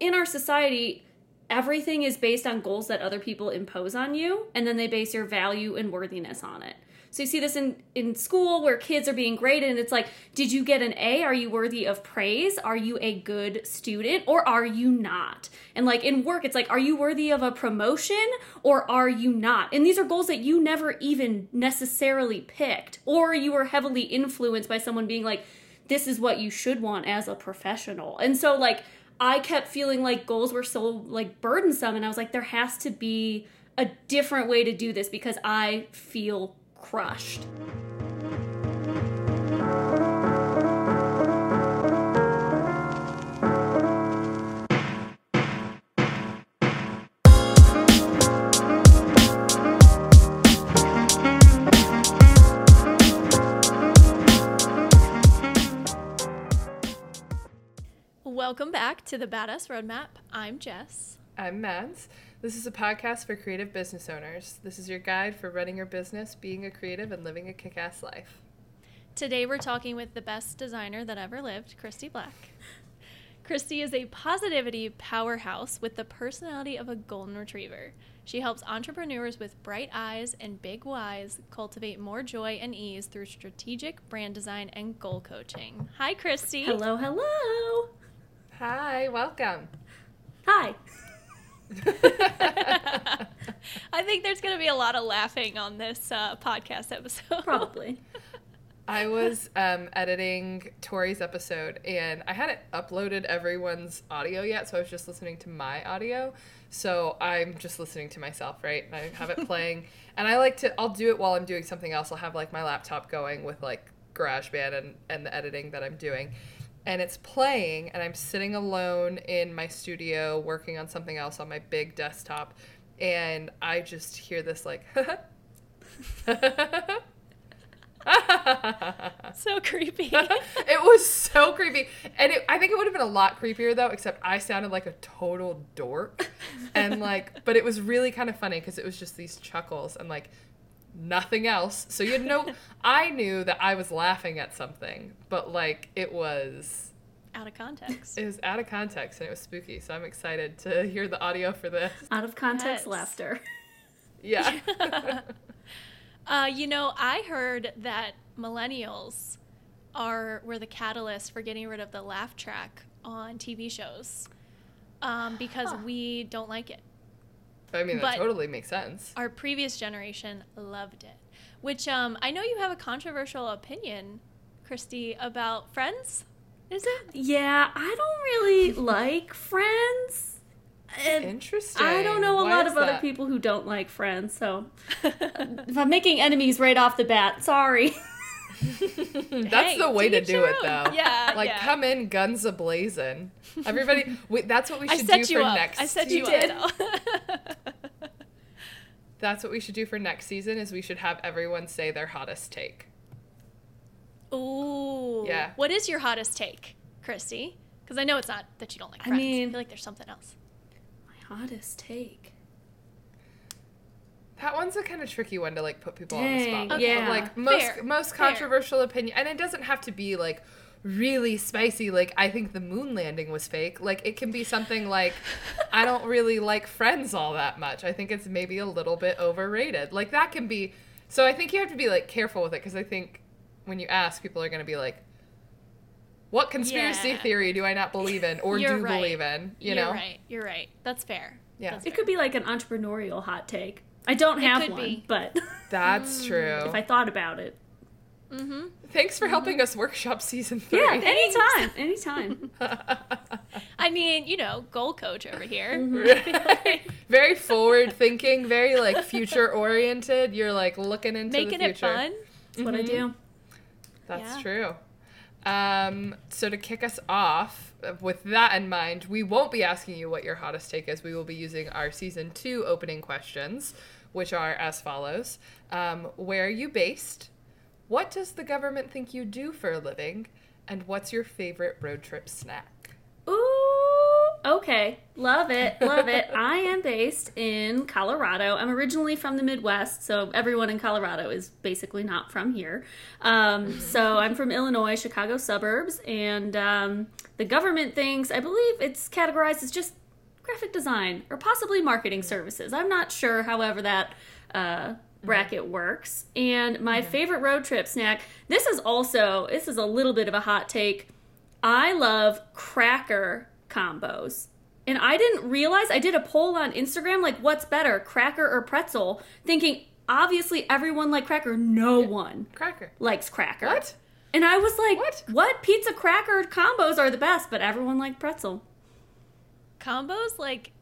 in our society, everything is based on goals that other people impose on you, and then they base your value and worthiness on it. So you see this in, in school where kids are being graded, and it's like, did you get an A? Are you worthy of praise? Are you a good student? Or are you not? And like in work, it's like, are you worthy of a promotion or are you not? And these are goals that you never even necessarily picked, or you were heavily influenced by someone being like, this is what you should want as a professional. And so, like, I kept feeling like goals were so like burdensome and I was like there has to be a different way to do this because I feel crushed. Welcome back to the Badass Roadmap. I'm Jess. I'm Mads. This is a podcast for creative business owners. This is your guide for running your business, being a creative, and living a kick ass life. Today we're talking with the best designer that ever lived, Kristy Black. Kristy is a positivity powerhouse with the personality of a golden retriever. She helps entrepreneurs with bright eyes and big whys cultivate more joy and ease through strategic brand design and goal coaching. Hi, Kristy. Hello, hello. Hi, welcome. Hi. I think there's going to be a lot of laughing on this uh, podcast episode. Probably. I was um, editing Tori's episode and I hadn't uploaded everyone's audio yet, so I was just listening to my audio. So I'm just listening to myself, right? And I have it playing. and I like to, I'll do it while I'm doing something else. I'll have like my laptop going with like GarageBand and, and the editing that I'm doing. And it's playing, and I'm sitting alone in my studio working on something else on my big desktop. And I just hear this like, so creepy. it was so creepy. And it, I think it would have been a lot creepier though, except I sounded like a total dork. And like, but it was really kind of funny because it was just these chuckles and like nothing else. So you know, I knew that I was laughing at something, but like it was out of context. It was out of context and it was spooky. So I'm excited to hear the audio for this. Out of context yes. laughter. Yeah. Uh, you know, I heard that millennials are were the catalyst for getting rid of the laugh track on TV shows um, because huh. we don't like it. I mean, that but totally makes sense. Our previous generation loved it, which um, I know you have a controversial opinion, Kristy, about Friends. Is it? Yeah, I don't really like Friends. And Interesting. I don't know a Why lot of that? other people who don't like Friends, so if I'm making enemies right off the bat, sorry. that's hey, the way to do it, though. Yeah, like yeah. come in guns a blazing. Everybody, we, that's what we should do for up. next. I said you, did. that's what we should do for next season. Is we should have everyone say their hottest take. Ooh. Yeah. What is your hottest take, Kristy? Because I know it's not that you don't like Friends. I mean, I feel like there's something else My hottest take. That one's a kind of tricky one to like put people Dang, on the spot. Yeah, like most Fair. most controversial Fair. opinion, and it doesn't have to be like really spicy. Like I think the moon landing was fake. Like it can be something like I don't really like Friends all that much. I think it's maybe a little bit overrated. Like that can be. So I think you have to be like careful with it because I think when you ask, people are going to be like, what conspiracy yeah. theory do I not believe in or do right. believe in? You You're know, right. You're right. That's fair. Yeah, That's it fair. could be like an entrepreneurial hot take. I don't have one, be. but that's true. If I thought about it. Mm-hmm. Thanks for mm-hmm. helping us workshop season three. Yeah, anytime, anytime. I mean, you know, goal coach over here. Mm-hmm. very forward thinking, very like future oriented. You're like looking into making the future. it fun. That's mm-hmm. what I do. That's yeah. true. Um, so to kick us off, with that in mind, we won't be asking you what your hottest take is. We will be using our season two opening questions, which are as follows: um, Where are you based? What does the government think you do for a living? And what's your favorite road trip snack? Ooh, okay. Love it, love it. I am based in Colorado. I'm originally from the Midwest, so everyone in Colorado is basically not from here. Um, so I'm from Illinois, Chicago suburbs, and um, the government thinks, I believe it's categorized as just graphic design or possibly marketing services. I'm not sure, however, that uh, bracket works. And my favorite road trip snack, this is also, this is a little bit of a hot take. I love cracker combos. And I didn't realize I did a poll on Instagram like what's better, cracker or pretzel, thinking obviously everyone like cracker. No one Cracker. likes cracker. What? And I was like, What? what? Pizza cracker combos are the best, but everyone liked pretzel. Combos, like,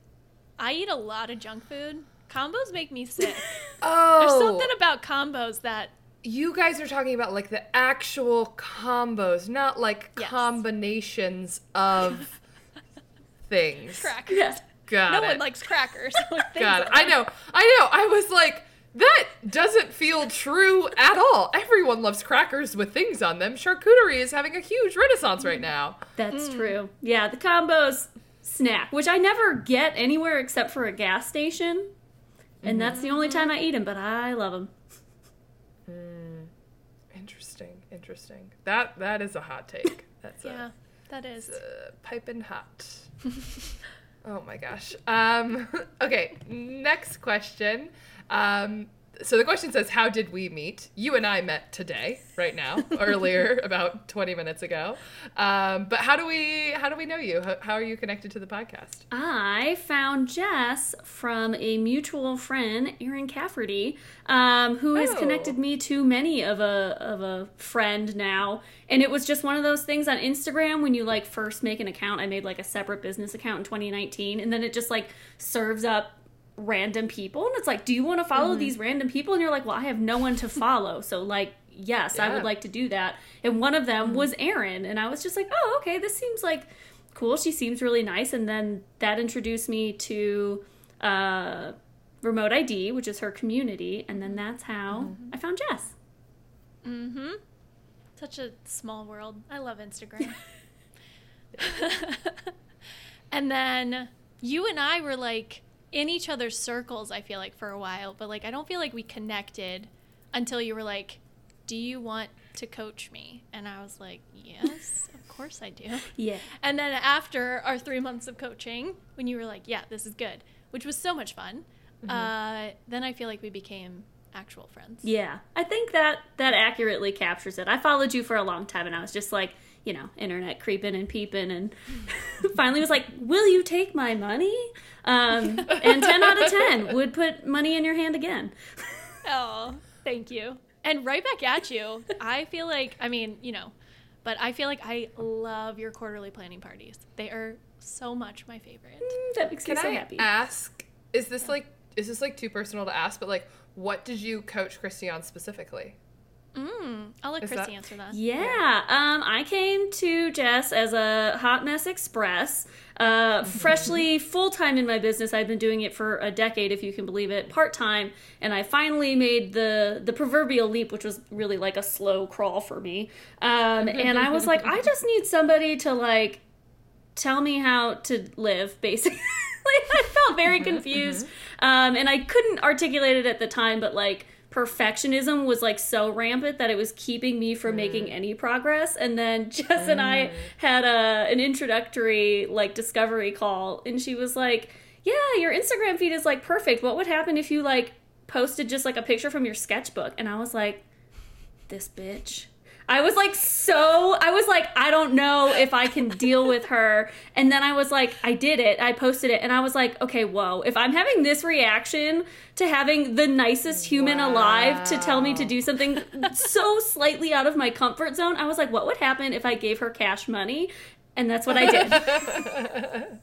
I eat a lot of junk food. Combos make me sick. Oh, There's something about combos that you guys are talking about like the actual combos, not like Yes. combinations of things. crackers. Yeah. Got no it. one likes crackers. Things Got it. I know. I know. I was like, that doesn't feel true at all. Everyone loves crackers with things on them. Charcuterie is having a huge renaissance right mm. now. That's mm. true. Yeah, the combos snack, which I never get anywhere except for a gas station. And that's the only time I eat them, but I love them. Interesting. Interesting. That that is a hot take. That's a- Yeah, that is. uh, piping hot. oh my gosh. Um, okay, next question. Um, so the question says, "How did we meet?" You and I met today, right now, earlier, about twenty minutes ago. Um, but how do we how do we know you? How, how are you connected to the podcast? I found Jess from a mutual friend, Erin Cafferty, um, who has Oh. connected me to many of a of a friend now. And it was just one of those things on Instagram when you like first make an account. I made like a separate business account in 2019, and then it just like serves up random people, and it's like, do you want to follow Mm-hmm. these random people? And you're like, well, I have no one to follow, so like. Yes, I would like to do that. And one of them was Erin. And I was just like, oh, okay, this seems like cool. She seems really nice. And then that introduced me to uh, Remote ID, which is her community. And then that's how I found Jess. Mm-hmm. Such a small world. I love Instagram. and then you and I were like in each other's circles, I feel like, for a while, but like I don't feel like we connected until you were like, Do you want to coach me? And I was like, Yes, of course I do. Yeah. And then after our three months of coaching, when you were like, Yeah, this is good, which was so much fun, uh, then I feel like we became actual friends. Yeah. I think that that accurately captures it. I followed you for a long time and I was just like, you know, internet creeping and peeping and finally was like, will you take my money? Um, and 10 out of 10 would put money in your hand again. Oh, thank you. And right back at you. I feel like, I mean, you know, but I feel like I love your quarterly planning parties. They are so much my favorite. That makes Can me so I happy. ask? Is this like is this like too personal to ask? But like, what did you coach Kristy on specifically? Mm, I'll let Is Kristy that- answer that. Yeah, um, I came to Jess as a hot mess express. Uh, freshly full time in my business, I've been doing it for a decade, if you can believe it, part time, and I finally made the the proverbial leap, which was really like a slow crawl for me. Um, and I was like, I just need somebody to like tell me how to live, basically. I felt very confused, um, and I couldn't articulate it at the time, but like perfectionism was like so rampant that it was keeping me from making mm. any progress. And then Jess and I mm. had a an introductory like discovery call, and she was like, "Yeah, your Instagram feed is like perfect. What would happen if you like posted just like a picture from your sketchbook?" And I was like, "This bitch." I was like so I was like I don't know if I can deal with her. And then I was like I did it. I posted it. And I was like okay whoa. If I'm having this reaction to having the nicest human alive to tell me to do something so slightly out of my comfort zone I was like what would happen if I gave her cash money? And that's what I did.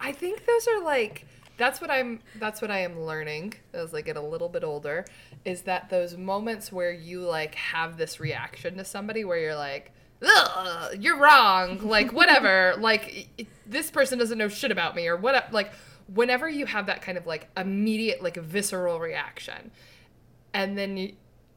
I think those are like that's what I'm that's what I am learning as I get a little bit older is that those moments where you like have this reaction to somebody where you're like Ugh, you're wrong like whatever like i- this person doesn't know shit about me or what like whenever you have that kind of like immediate like visceral reaction and then you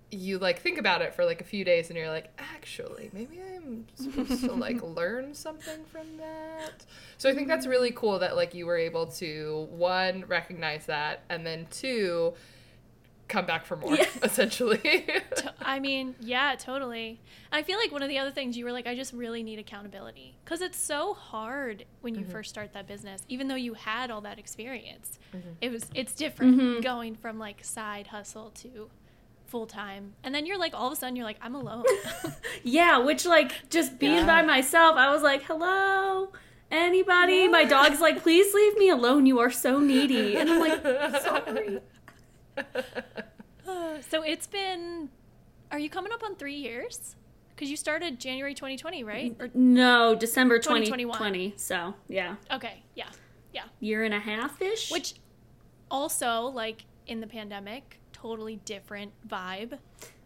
you like think about it for like a few days and you're like actually maybe i'm supposed to like learn something from that so i think that's mm-hmm. really cool that like you were able to one recognize that and then two come back for more Yeah. essentially I mean, yeah, totally. I feel like one of the other things you were like, I just really need accountability because it's so hard when you mm-hmm. first start that business. Even though you had all that experience, mm-hmm. it was it's different Mhm. going from like side hustle to full time, and then you're like all of a sudden you're like I'm alone. Yeah, which like just being Yeah. by myself, I was like, "Hello, anybody?" My dog's like, "Please leave me alone. You are so needy." And I'm like, "Sorry." so it's been. Are you coming up on three years? Because you started January 2020, right? Or No, December 2021. 2020. So, yeah. okay, yeah, yeah. Year and a half ish. Which also, like in the pandemic, totally different vibe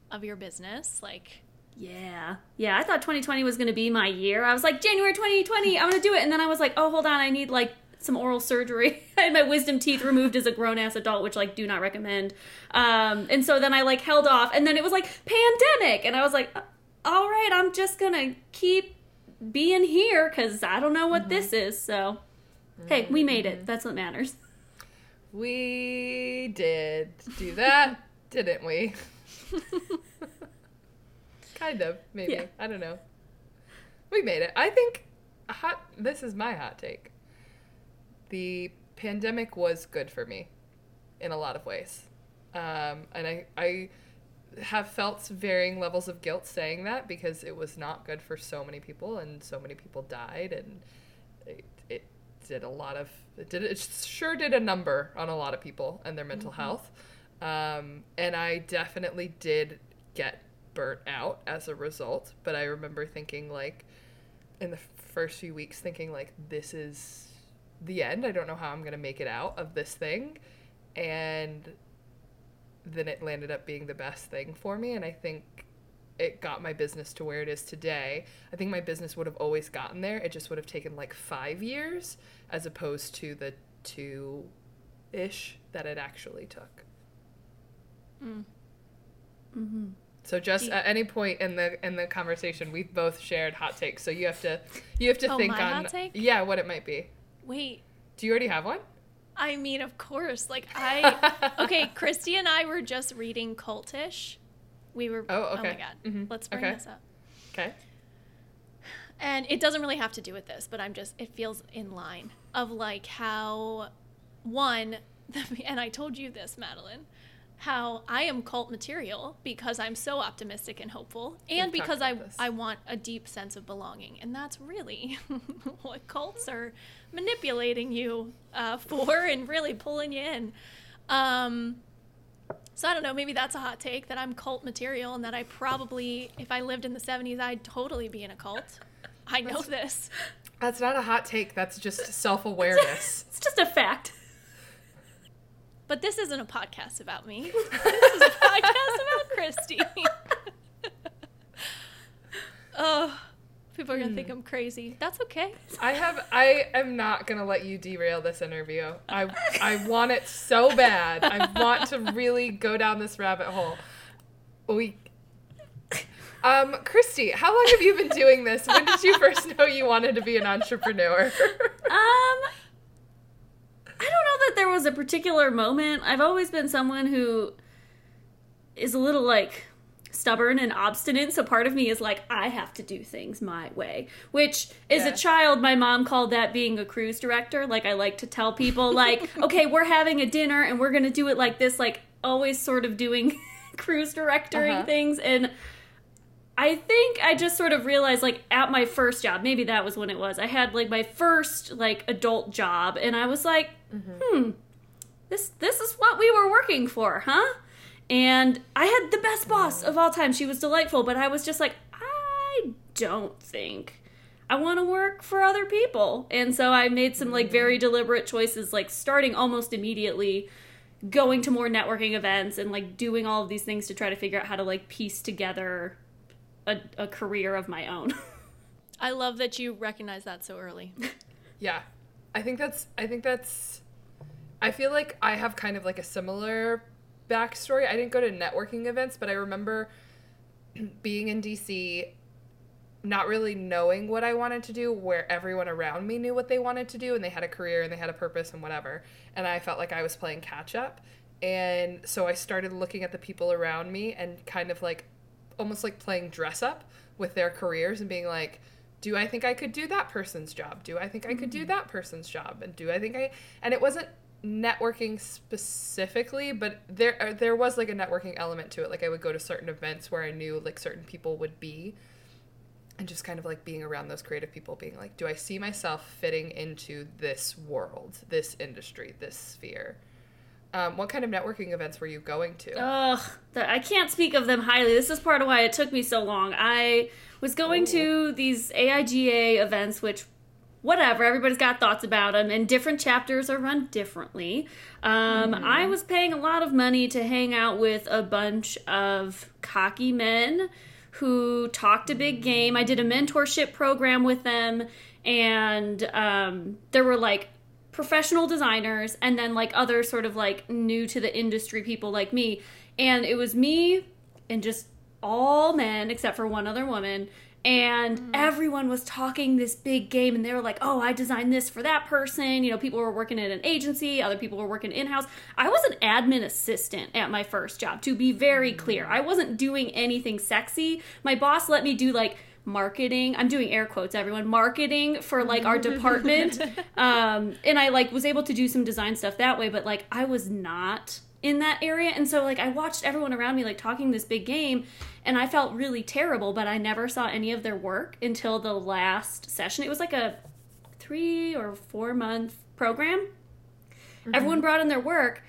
of your business. Like, Yeah. Yeah, I thought 2020 was going to be my year. I was like, January 2020, I'm going to do it. And then I was like, oh, hold on, I need like some oral surgery. I had my wisdom teeth removed as a grown ass adult, which like do not recommend. Um, and so then I like held off. And then it was like pandemic. And I was like, "Uh, all right, I'm just going to keep being here because I don't know what this is. So, hey, we made it. That's what matters. we did do that didn't we? Kind of maybe. Yeah. i don't know. We made it. I think hot this is my hot take. The pandemic was good for me in a lot of ways. Um, and I, I have felt varying levels of guilt saying that because it was not good for so many people and so many people died and it, did a lot of it did it sure did a number on a lot of people and their mental health. Um, and i definitely did get burnt out as a result but i remember thinking like in the first few weeks thinking like this is the end. I don't know how i'm going to make it out of this thing. And then it landed up being the best thing for me. And i think it got my business to where it is today i think my business would have always gotten there it just would have taken like five years as opposed to the two ish that it actually took mm, Mm-hmm. so just Do- at any point in the in the conversation we've both shared hot takes so you have to you have to Oh, think my on hot take? yeah what it might be wait. do you already have one I mean, of course. Like, I. Okay, Kristy and I were just reading Cultish. We were. Oh, Oh my okay. God. Mhm. Let's bring Okay. this up. okay and it doesn't really have to do with this but i'm just it feels in line of like how one and i told you this madeline how i am cult material because i'm so optimistic and hopeful and We've because i this. i want a deep sense of belonging and that's really what cults are manipulating you uh, for and really pulling you in um so I don't know, maybe that's a hot take that I'm cult material and that I probably, if I lived in the 70s, I'd totally be in a cult. I know this. that's not a hot take that's just self-awareness It's just a fact. But this isn't a podcast about me. This is a podcast about Kristy. oh, people are going to think I'm crazy. That's okay. I have I am not gonna let you derail this interview. I I want it so bad. I want to really go down this rabbit hole. We um, Kristy, how long have you been doing this? When did you first know you wanted to be an entrepreneur? Um, I don't know that there was a particular moment. I've always been someone who is a little like stubborn and obstinate. So part of me is like, I have to do things my way. Which, as Yeah. a child, my mom called that being a cruise director. Like, I like to tell people, like, okay, we're having a dinner and we're gonna do it like this. Like, always sort of doing cruise directoring Uh-huh. things and. I think I just sort of realized like at my first job, maybe that was when it was. I had like my first like adult job and I was like, "Hmm. This this is what we were working for, huh?" And I had the best boss of all time. She was delightful, but I was just like, "I don't think I want to work for other people." And so I made some like very mm. deliberate choices like starting almost immediately going to more networking events and like doing all of these things to try to figure out how to like piece together a, a career of my own. I love that you recognize that so early. Yeah. I think that's I think that's I feel like I have kind of like a similar backstory. I didn't go to networking events, but I remember being in DC, not really knowing what I wanted to do, where everyone around me knew what they wanted to do and they had a career and they had a purpose and whatever. And I felt like I was playing catch up. And so I started looking at the people around me and kind of like almost like playing dress up with their careers and being like, do I think I could do that person's job? Do I think I could do mm-hmm. that person's job? And do I think I and it wasn't networking specifically, but there uh, there was like a networking element to it. Like I would go to certain events where I knew like certain people would be and just kind of like being around those creative people being like, do I see myself fitting into this world, this industry, this sphere? Um, what kind of networking events were you going to? Ugh, I can't speak of them highly. This is part of why it took me so long. I was going to these AIGA events, which, whatever, everybody's got thoughts about them, and different chapters are run differently. Um, I was paying a lot of money to hang out with a bunch of cocky men who talked a big game. I did a mentorship program with them, and um, there were like professional designers and then like other sort of like new to the industry people like me and it was me and just all men except for one other woman and everyone was talking this big game and they were like oh i designed this for that person. You know people were working at an agency other people were working in-house. I was an admin assistant at my first job to be very clear. I wasn't doing anything sexy. My boss let me do like marketing. I'm doing air quotes everyone. Marketing for like our department. Um and i like was able to do some design stuff that way but like i was not in that area. And so like i watched everyone around me like talking this big game and i felt really terrible but i never saw any of their work until the last session. It was like a three or four month program. Mm-hmm. Everyone brought in their work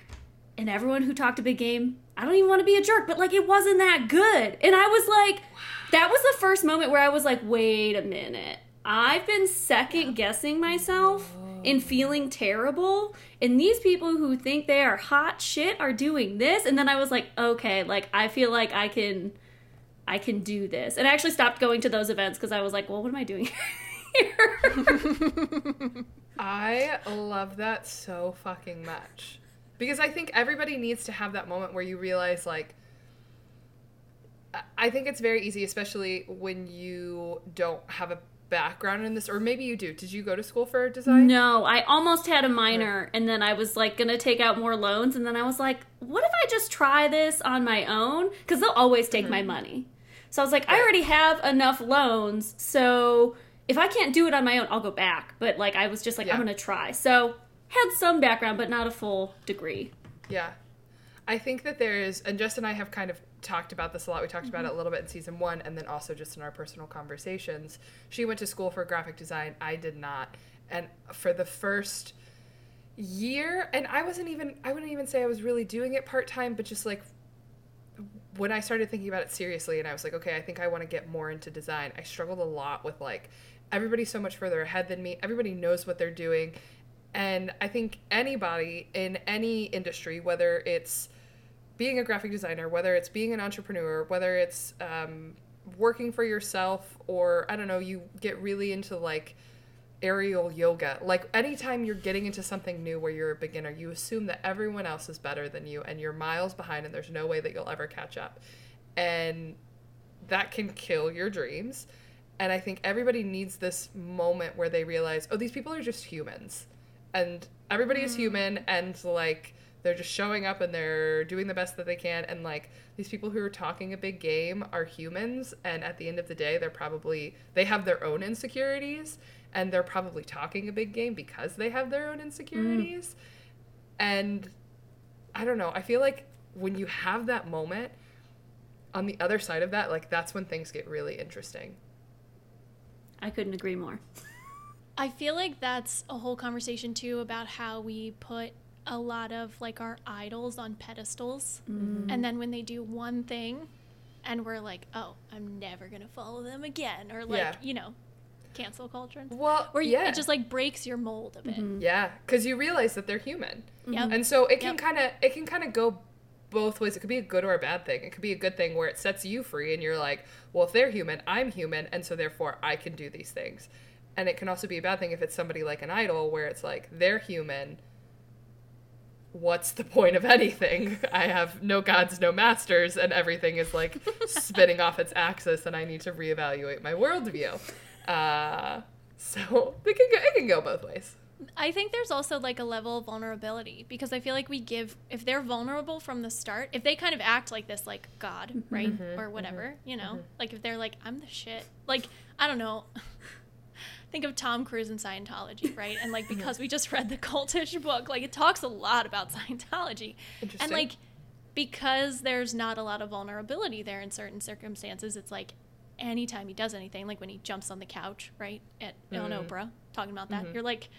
and everyone who talked a big game i don't even want to be a jerk but like it wasn't that good. And i was like that was the first moment where i was like wait a minute. I've been second guessing myself and feeling terrible. And these people who think they are hot shit are doing this. And then i was like okay like i feel like i can i can do this. And i actually stopped going to those events because i was like well what am i doing here? I love that so fucking much. Because I think everybody needs to have that moment where you realize, like, I- I think it's very easy, especially when you don't have a background in this, or maybe you do. Did you go to school for design? No, I almost had a minor, and then I was like gonna take out more loans, and then I was like, what if I just try this on my own? Because they'll always take my mm-hmm. money. So I was like, I already have enough loans, so if I can't do it on my own, I'll go back. But like, I was just like, Yeah. I'm gonna try. So had some background, but not a full degree. Yeah. I think that there is, and Jess and I have kind of talked about this a lot. We talked about it mm-hmm. a little bit in season one, and then also just in our personal conversations. She went to school for graphic design. I did not. And for the first year, and I wasn't even, I wouldn't even say I was really doing it part time, but just like when I started thinking about it seriously, and I was like, okay, I think I want to get more into design, I struggled a lot with like, everybody's so much further ahead than me. Everybody knows what they're doing. And I think anybody in any industry, whether it's being a graphic designer, whether it's being an entrepreneur, whether it's um, working for yourself, or I don't know, you get really into like aerial yoga. Like anytime you're getting into something new where you're a beginner, you assume that everyone else is better than you and you're miles behind and there's no way that you'll ever catch up. And that can kill your dreams. And I think everybody needs this moment where they realize, oh, these people are just humans. And everybody is human and like they're just showing up and they're doing the best that they can. And like these people who are talking a big game are humans. And at the end of the day they're probably they have their own insecurities. And they're probably talking a big game because they have their own insecurities. And i don't know. I feel like when you have that moment on the other side of that like that's when things get really interesting. I couldn't agree more. I feel like that's a whole conversation too about how we put a lot of like our idols on pedestals. Mm. And then when they do one thing and we're like, oh, I'm never going to follow them again. Or like, Yeah. you know, cancel culture. and well Where you, yeah it just like breaks your mold a bit. Mm-hmm. yeah because you realize that they're human Yep. Mm-hmm. and so it can Yep. kind of it can kind of go both ways it could be a good or a bad thing it could be a good thing where it sets you free and you're like well if they're human i'm human and so therefore i can do these things and it can also be a bad thing if it's somebody like an idol where it's like they're human what's the point of anything? I have no gods, no masters, and everything is like spinning off its axis, and I need to reevaluate my worldview. Uh, so it can go, it can go both ways. I think there's also like a level of vulnerability because I feel like we give if they're vulnerable from the start, if they kind of act like this like God, right? Mm-hmm. or whatever, mm-hmm. you know. Mm-hmm. Like if they're like I'm the shit. Like I don't know. Think of Tom Cruise and Scientology, right? And like because we just read the cultish book, like it talks a lot about Scientology. And like because there's not a lot of vulnerability there in certain circumstances, it's like anytime he does anything, like when he jumps on the couch, right? At on Mhm. Oprah, talking about that, Mhm. you're like,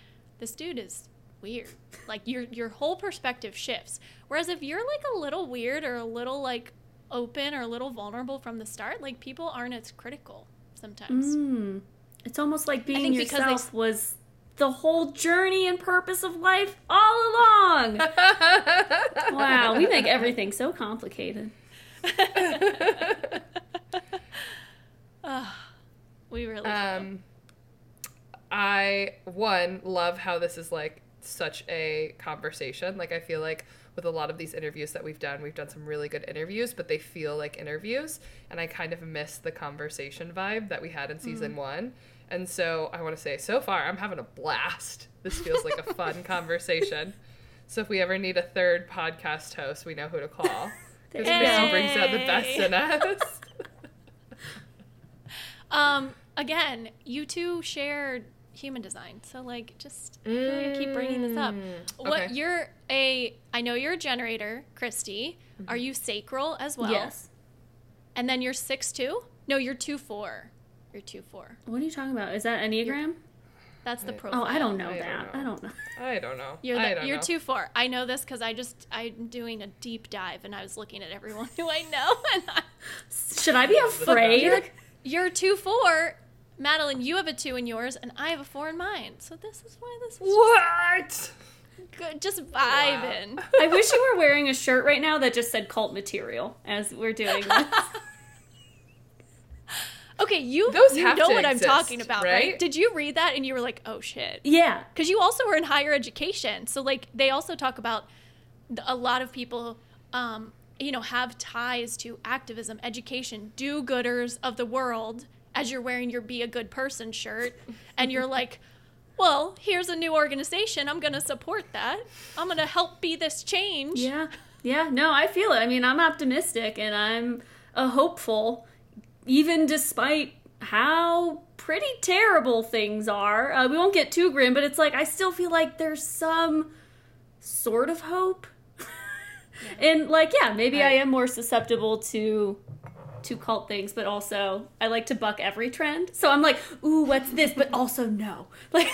this dude is weird. Like your your whole perspective shifts. Whereas if you're like a little weird or a little like open or a little vulnerable from the start, like people aren't as critical sometimes. Mm. It's almost like being think because they- yourself was the whole journey and purpose of life all along. wow, we make everything so complicated. We really do. Um, I one love how this is like such a conversation. Like I feel like with a lot of these interviews that we've done, we've done some really good interviews, but they feel like interviews, and I kind of miss the conversation vibe that we had in season one. And so I want to say, so far, I'm having a blast. This feels like a fun conversation. So if we ever need a third podcast host, we know who to call. Because you brings out the best in us. Um, again, you two shared human design, so like, just I feel like I keep bringing this up. Mm, What okay. you're a? I know you're a generator, Kristy. Mm-hmm. Are you sacral as well? yes. And then you're six two. No, you're two four. You're two four. What are you talking about? Is that Enneagram? That's the Wait. profile. Oh, I don't know I don't that. know. I don't know. I don't know. You're I the, don't you're know. two four. I know this because I just I'm doing a deep dive and I was looking at everyone who I know and I, Should I be afraid? you're you're two four. Madeline, you have a two in yours, and I have a four in mine. So this is why this is What? just good, just vibing. I wish you were wearing a shirt right now that just said cult material as we're doing this. Okay, you Those you have know to what I'm talking about, right? right? Did you read that and you were like, oh shit? yeah. because you also were in higher education so like they also talk about a lot of people um, you know have ties to activism education do-gooders of the world as you're wearing your be a good person shirt and you're like well here's a new organization i'm gonna support that i'm gonna help be this change Yeah. Yeah. No, I feel it. I mean, I'm optimistic and I'm a hopeful, even despite how pretty terrible things are. Uh, we won't get too grim, but it's like I still feel like there's some sort of hope. and like, yeah, maybe I Right. am more susceptible to to cult things, but also I like to buck every trend. So I'm like, ooh, what's this? But also no. Like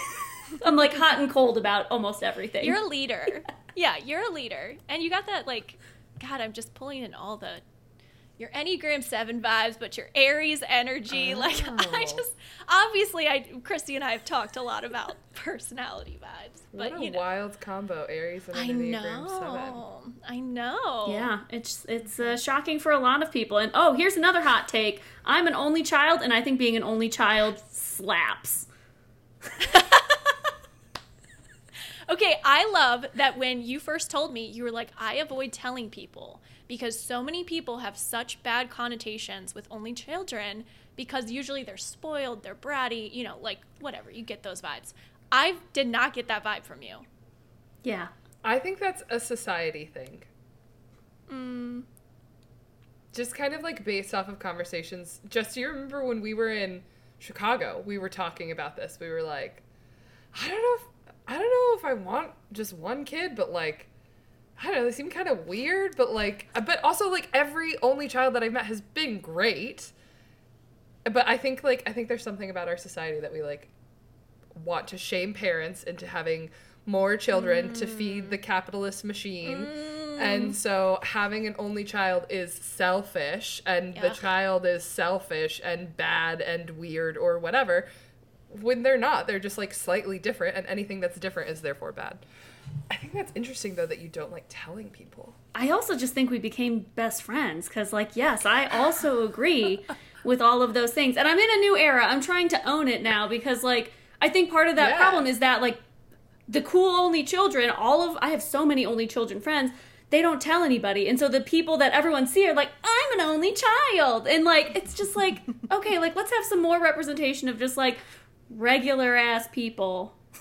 I'm like hot and cold about almost everything. you're a leader yeah you're a leader and you got that like god i'm just pulling in all the your enneagram 7 vibes but your aries energy like i Oh. just obviously i kristy and i have talked a lot about personality vibes but What a you know wild combo, Aries and i Enneagram Seven. know i know Yeah, it's it's uh, shocking for a lot of people. And oh, here's another hot take. I'm an only child, and I think being an only child slaps. Okay, I love that when you first told me, you were like, I avoid telling people because so many people have such bad connotations with only children because usually they're spoiled, they're bratty, you know, like whatever, you get those vibes. I did not get that vibe from you. Yeah. I think that's a society thing. Mm, Just kind of like based off of conversations. Just do you remember when we were in Chicago? We were talking about this. We were like, I don't know if I don't know if I want just one kid, but like I don't know, they seem kind of weird, but like uh, but also like every only child that I've met has been great. But I think like I think there's something about our society that we like want to shame parents into having more children to feed the mm. capitalist machine. Mm. And so having an only child is selfish and the child is selfish and bad and weird or whatever. When they're not, they're just like slightly different and anything that's different is therefore bad. I think that's interesting though that you don't like telling people. I also just think we became best friends because, like, yes, I also agree with all of those things. And I'm in a new era. I'm trying to own it now because, like, I think part of that Yeah. problem is that, like, the cool only children, all of I have so many only children friends, they don't tell anybody. And so the people that everyone see are like, I'm an only child. And like it's just like, okay, like let's have some more representation of just like regular ass people.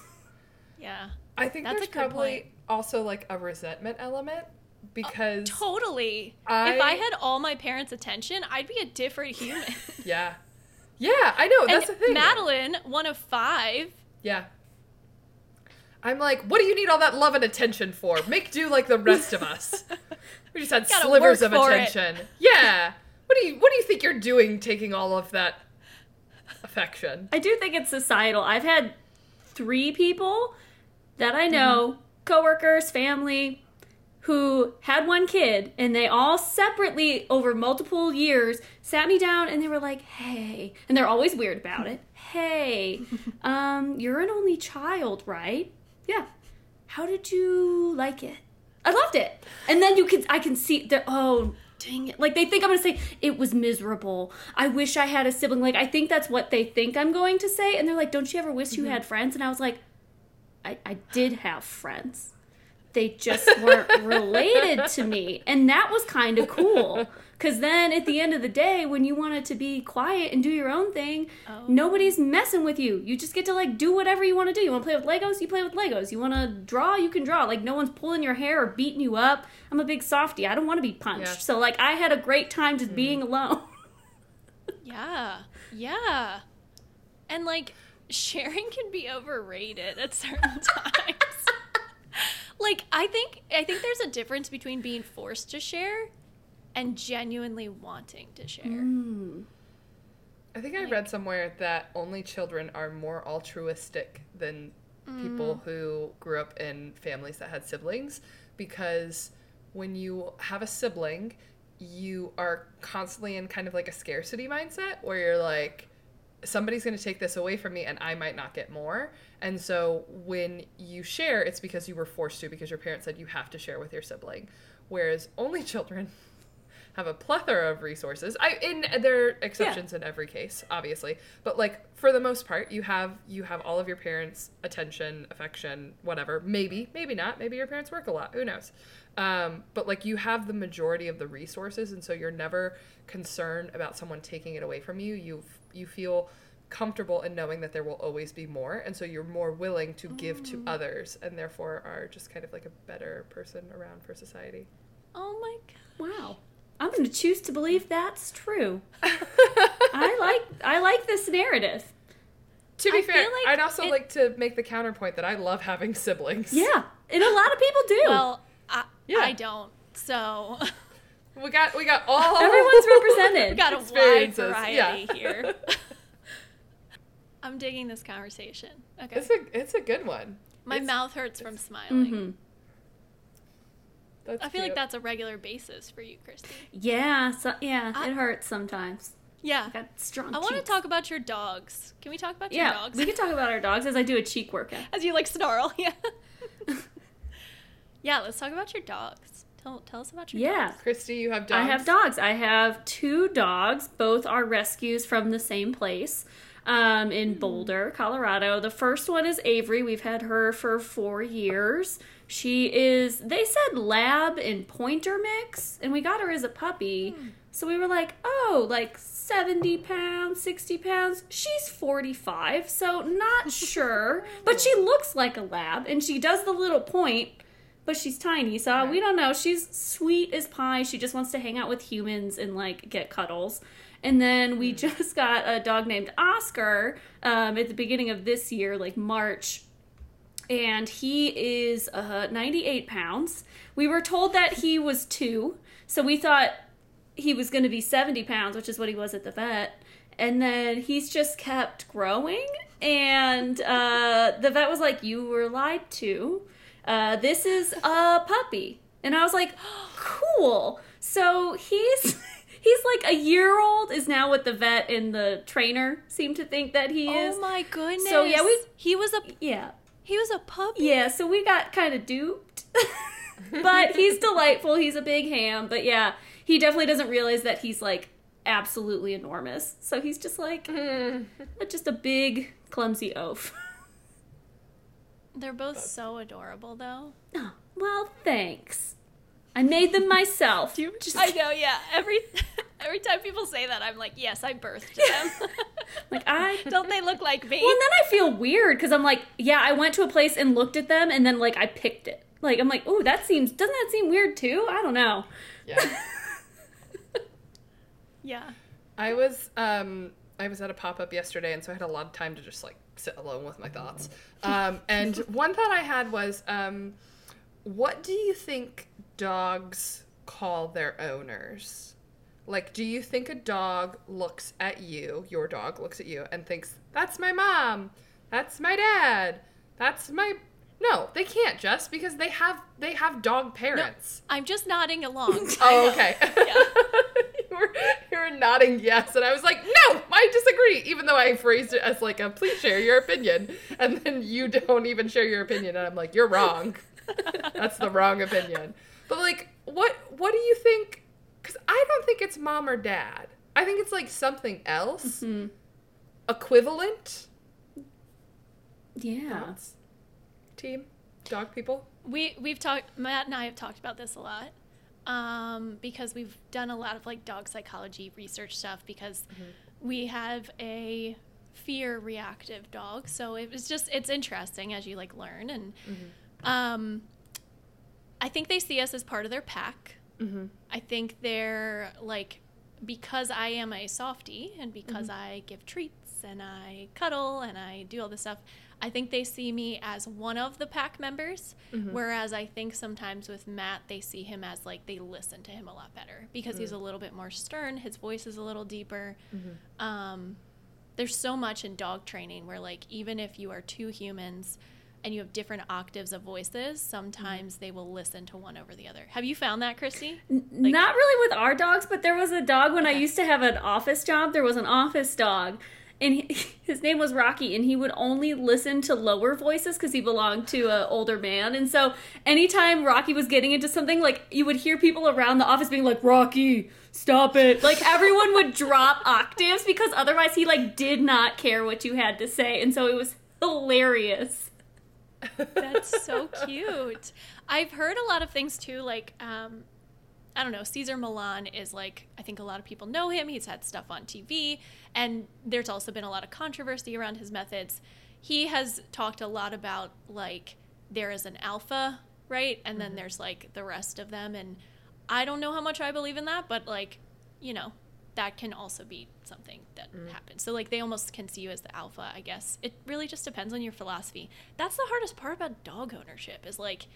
Yeah. I think That's there's good probably point. also like a resentment element because Totally. I- If I had all my parents' attention, I'd be a different human. yeah, yeah, I know that's the thing. Madeline, one of five. Yeah. I'm like, what do you need all that love and attention for? Make do like the rest of us. We just had slivers of for it. attention. Yeah. What do you what do you think you're doing taking all of that affection? I do think it's societal. I've had three people that I know, coworkers, family, who had one kid, and they all separately, over multiple years, sat me down and they were like, "Hey," and they're always weird about it. Hey, um, you're an only child, right? Yeah. How did you like it? I loved it. And then you can, I can see that. Oh, dang it! Like they think I'm gonna say it was miserable. I wish I had a sibling. Like I think that's what they think I'm going to say, and they're like, "Don't you ever wish you had friends?" And I was like, I, I did have friends. They just weren't related to me. And that was kind of cool. Because then at the end of the day, when you wanted to be quiet and do your own thing, Oh. nobody's messing with you. You just get to like do whatever you want to do. You want to play with Legos? You play with Legos. You want to draw? You can draw. Like no one's pulling your hair or beating you up. I'm a big softie. I don't want to be punched. Yeah. So like I had a great time just mm. being alone. Yeah. Yeah. And like sharing can be overrated at certain times. like I think I think there's a difference between being forced to share and genuinely wanting to share. Mm. I think I read somewhere that only children are more altruistic than people who grew up in families that had siblings because when you have a sibling, you are constantly in kind of like a scarcity mindset where you're like, somebody's going to take this away from me and I might not get more. And so when you share, it's because you were forced to, because your parents said you have to share with your sibling. Whereas only children have a plethora of resources. I in there are exceptions in every case, obviously, but like for the most part, you have you have all of your parents' attention, affection, whatever. Maybe, maybe not. Maybe your parents work a lot. Who knows? Um, but like you have the majority of the resources, and so you're never concerned about someone taking it away from you. You you feel comfortable in knowing that there will always be more, and so you're more willing to give to mm. others, and therefore are just kind of like a better person around for society. Oh my god. Wow. I'm going to choose to believe that's true. I like I like this narrative. To be I fair, like I'd also it- like to make the counterpoint that I love having siblings. Yeah, and a lot of people do. Well, I, Yeah. I don't. So we got we got all Everyone's represented. we got a wide Experiences, variety yeah. here. I'm digging this conversation. Okay. It's a it's a good one. My It's- mouth hurts from smiling. Mhm. That's I feel like that's a regular basis for you, Kristy. Yeah, so, yeah, I- it hurts sometimes. Yeah. I got strong. I want to talk about your dogs. Can we talk about your Yeah, dogs? we can talk about our dogs as I do a cheek workout. As you like snarl, yeah. yeah, let's talk about your dogs. Tell tell us about your Yeah. dogs. Kristy, you have dogs. I have dogs. I have two dogs. Both are rescues from the same place um, in Boulder, Colorado. The first one is Avery. We've had her for four years. She is, they said lab and pointer mix, and we got her as a puppy. So we were like, oh, like 70 pounds, 60 pounds. She's 45, so not sure. But she looks like a lab, and she does the little point but she's tiny, so we don't know. She's sweet as pie. She just wants to hang out with humans and like get cuddles. And then we just got a dog named Oscar um, at the beginning of this year, like March, and he is uh, 98 pounds. We were told that he was two, so we thought he was going to be 70 pounds, which is what he was at the vet. And then he's just kept growing, and uh, the vet was like, "You were lied to. Uh, this is a puppy." And I was like, "Cool." So he's he's like a year old. Is now what the vet and the trainer seem to think that he is. Oh my goodness. So, yeah, we- he was a yeah, he was a puppy. yeah, so we got kind of duped. but he's delightful. He's a big ham. But yeah, he definitely doesn't realize that he's like absolutely enormous. So he's just like Mm. just a big clumsy oaf. They're both so adorable, though. Oh, well, thanks. I made them myself. Do you, I know, yeah. Every every time people say that, I'm like, yes, I birthed them. like I don't they look like me? Well, and then I feel weird because I'm like, yeah, I went to a place and looked at them, and then like I picked it. Like I'm like, oh, that seems doesn't that seem weird too? I don't know. Yeah. yeah. I was um I was at a pop up yesterday, and so I had a lot of time to just like sit alone with my thoughts. Um, and one thought I had was, um, what do you think dogs call their owners? Like, do you think a dog looks at you, your dog looks at you, and thinks, that's my mom, that's my dad, that's my no, they can't just because they have they have dog parents. No, I'm just nodding along. oh, okay. you, were, you were nodding yes, and I was like, no, I disagree. Even though I phrased it as like a please share your opinion, and then you don't even share your opinion, and I'm like, you're wrong. That's the wrong opinion. But like, what what do you think? Because I don't think it's mom or dad. I think it's like something else, mm-hmm. equivalent. Yeah. Thoughts? team? Dog people? We we've talked Matt and I have talked about this a lot. Um, because we've done a lot of like dog psychology research stuff because mm-hmm. we have a fear reactive dog. So it was just it's interesting as you like learn and mm-hmm. um I think they see us as part of their pack. Mm-hmm. I think they're like because I am a softie and because mm-hmm. I give treats and I cuddle and I do all this stuff, I think they see me as one of the pack members, mm-hmm. whereas I think sometimes with Matt, they see him as like they listen to him a lot better because mm-hmm. he's a mm. little bit more stern. His voice is a little deeper. Mm-hmm. Um, there's so much in dog training where, like, even if you are two humans, and you have different octaves of voices, sometimes mm-hmm. they will listen to one over the other. Have you found that, Kristy? Like, Not really with our dogs, but there was a dog when okay. I used to have an office job. There was an office dog and he, his name was Rocky, and he would only listen to lower voices because he belonged to an older man. And so, anytime Rocky was getting into something, like you would hear people around the office being like, "Rocky, stop it!" Like everyone would drop octaves because otherwise he like did not care what you had to say, and so it was hilarious. That's so cute. I've heard a lot of things too, like um, I don't know, Cesar Millan is like, I think a lot of people know him. He's had stuff on TV, and there's also been a lot of controversy around his methods. He has talked a lot about like there is an alpha, right? And mm-hmm. then there's like the rest of them. And I don't know how much I believe in that, but like, you know, that can also be something that mm. happens. So like they almost can see you as the alpha, I guess. It really just depends on your philosophy. That's the hardest part about dog ownership is like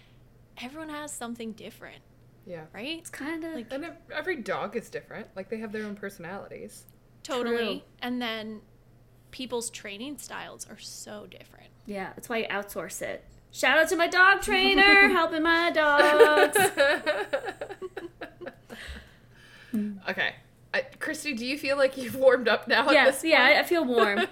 everyone has something different. Yeah. Right? It's kind of like And every dog is different. Like they have their own personalities. Totally. True. And then people's training styles are so different. Yeah, that's why you outsource it. Shout out to my dog trainer helping my dogs. okay. I, Kristy, do you feel like you've warmed up now? Yes, yeah, I, I feel warm.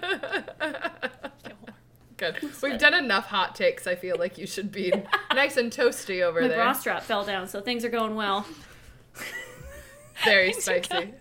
Good. We've done enough hot takes. I feel like you should be nice and toasty over My there. bra strap fell down, so things are going well. Very spicy.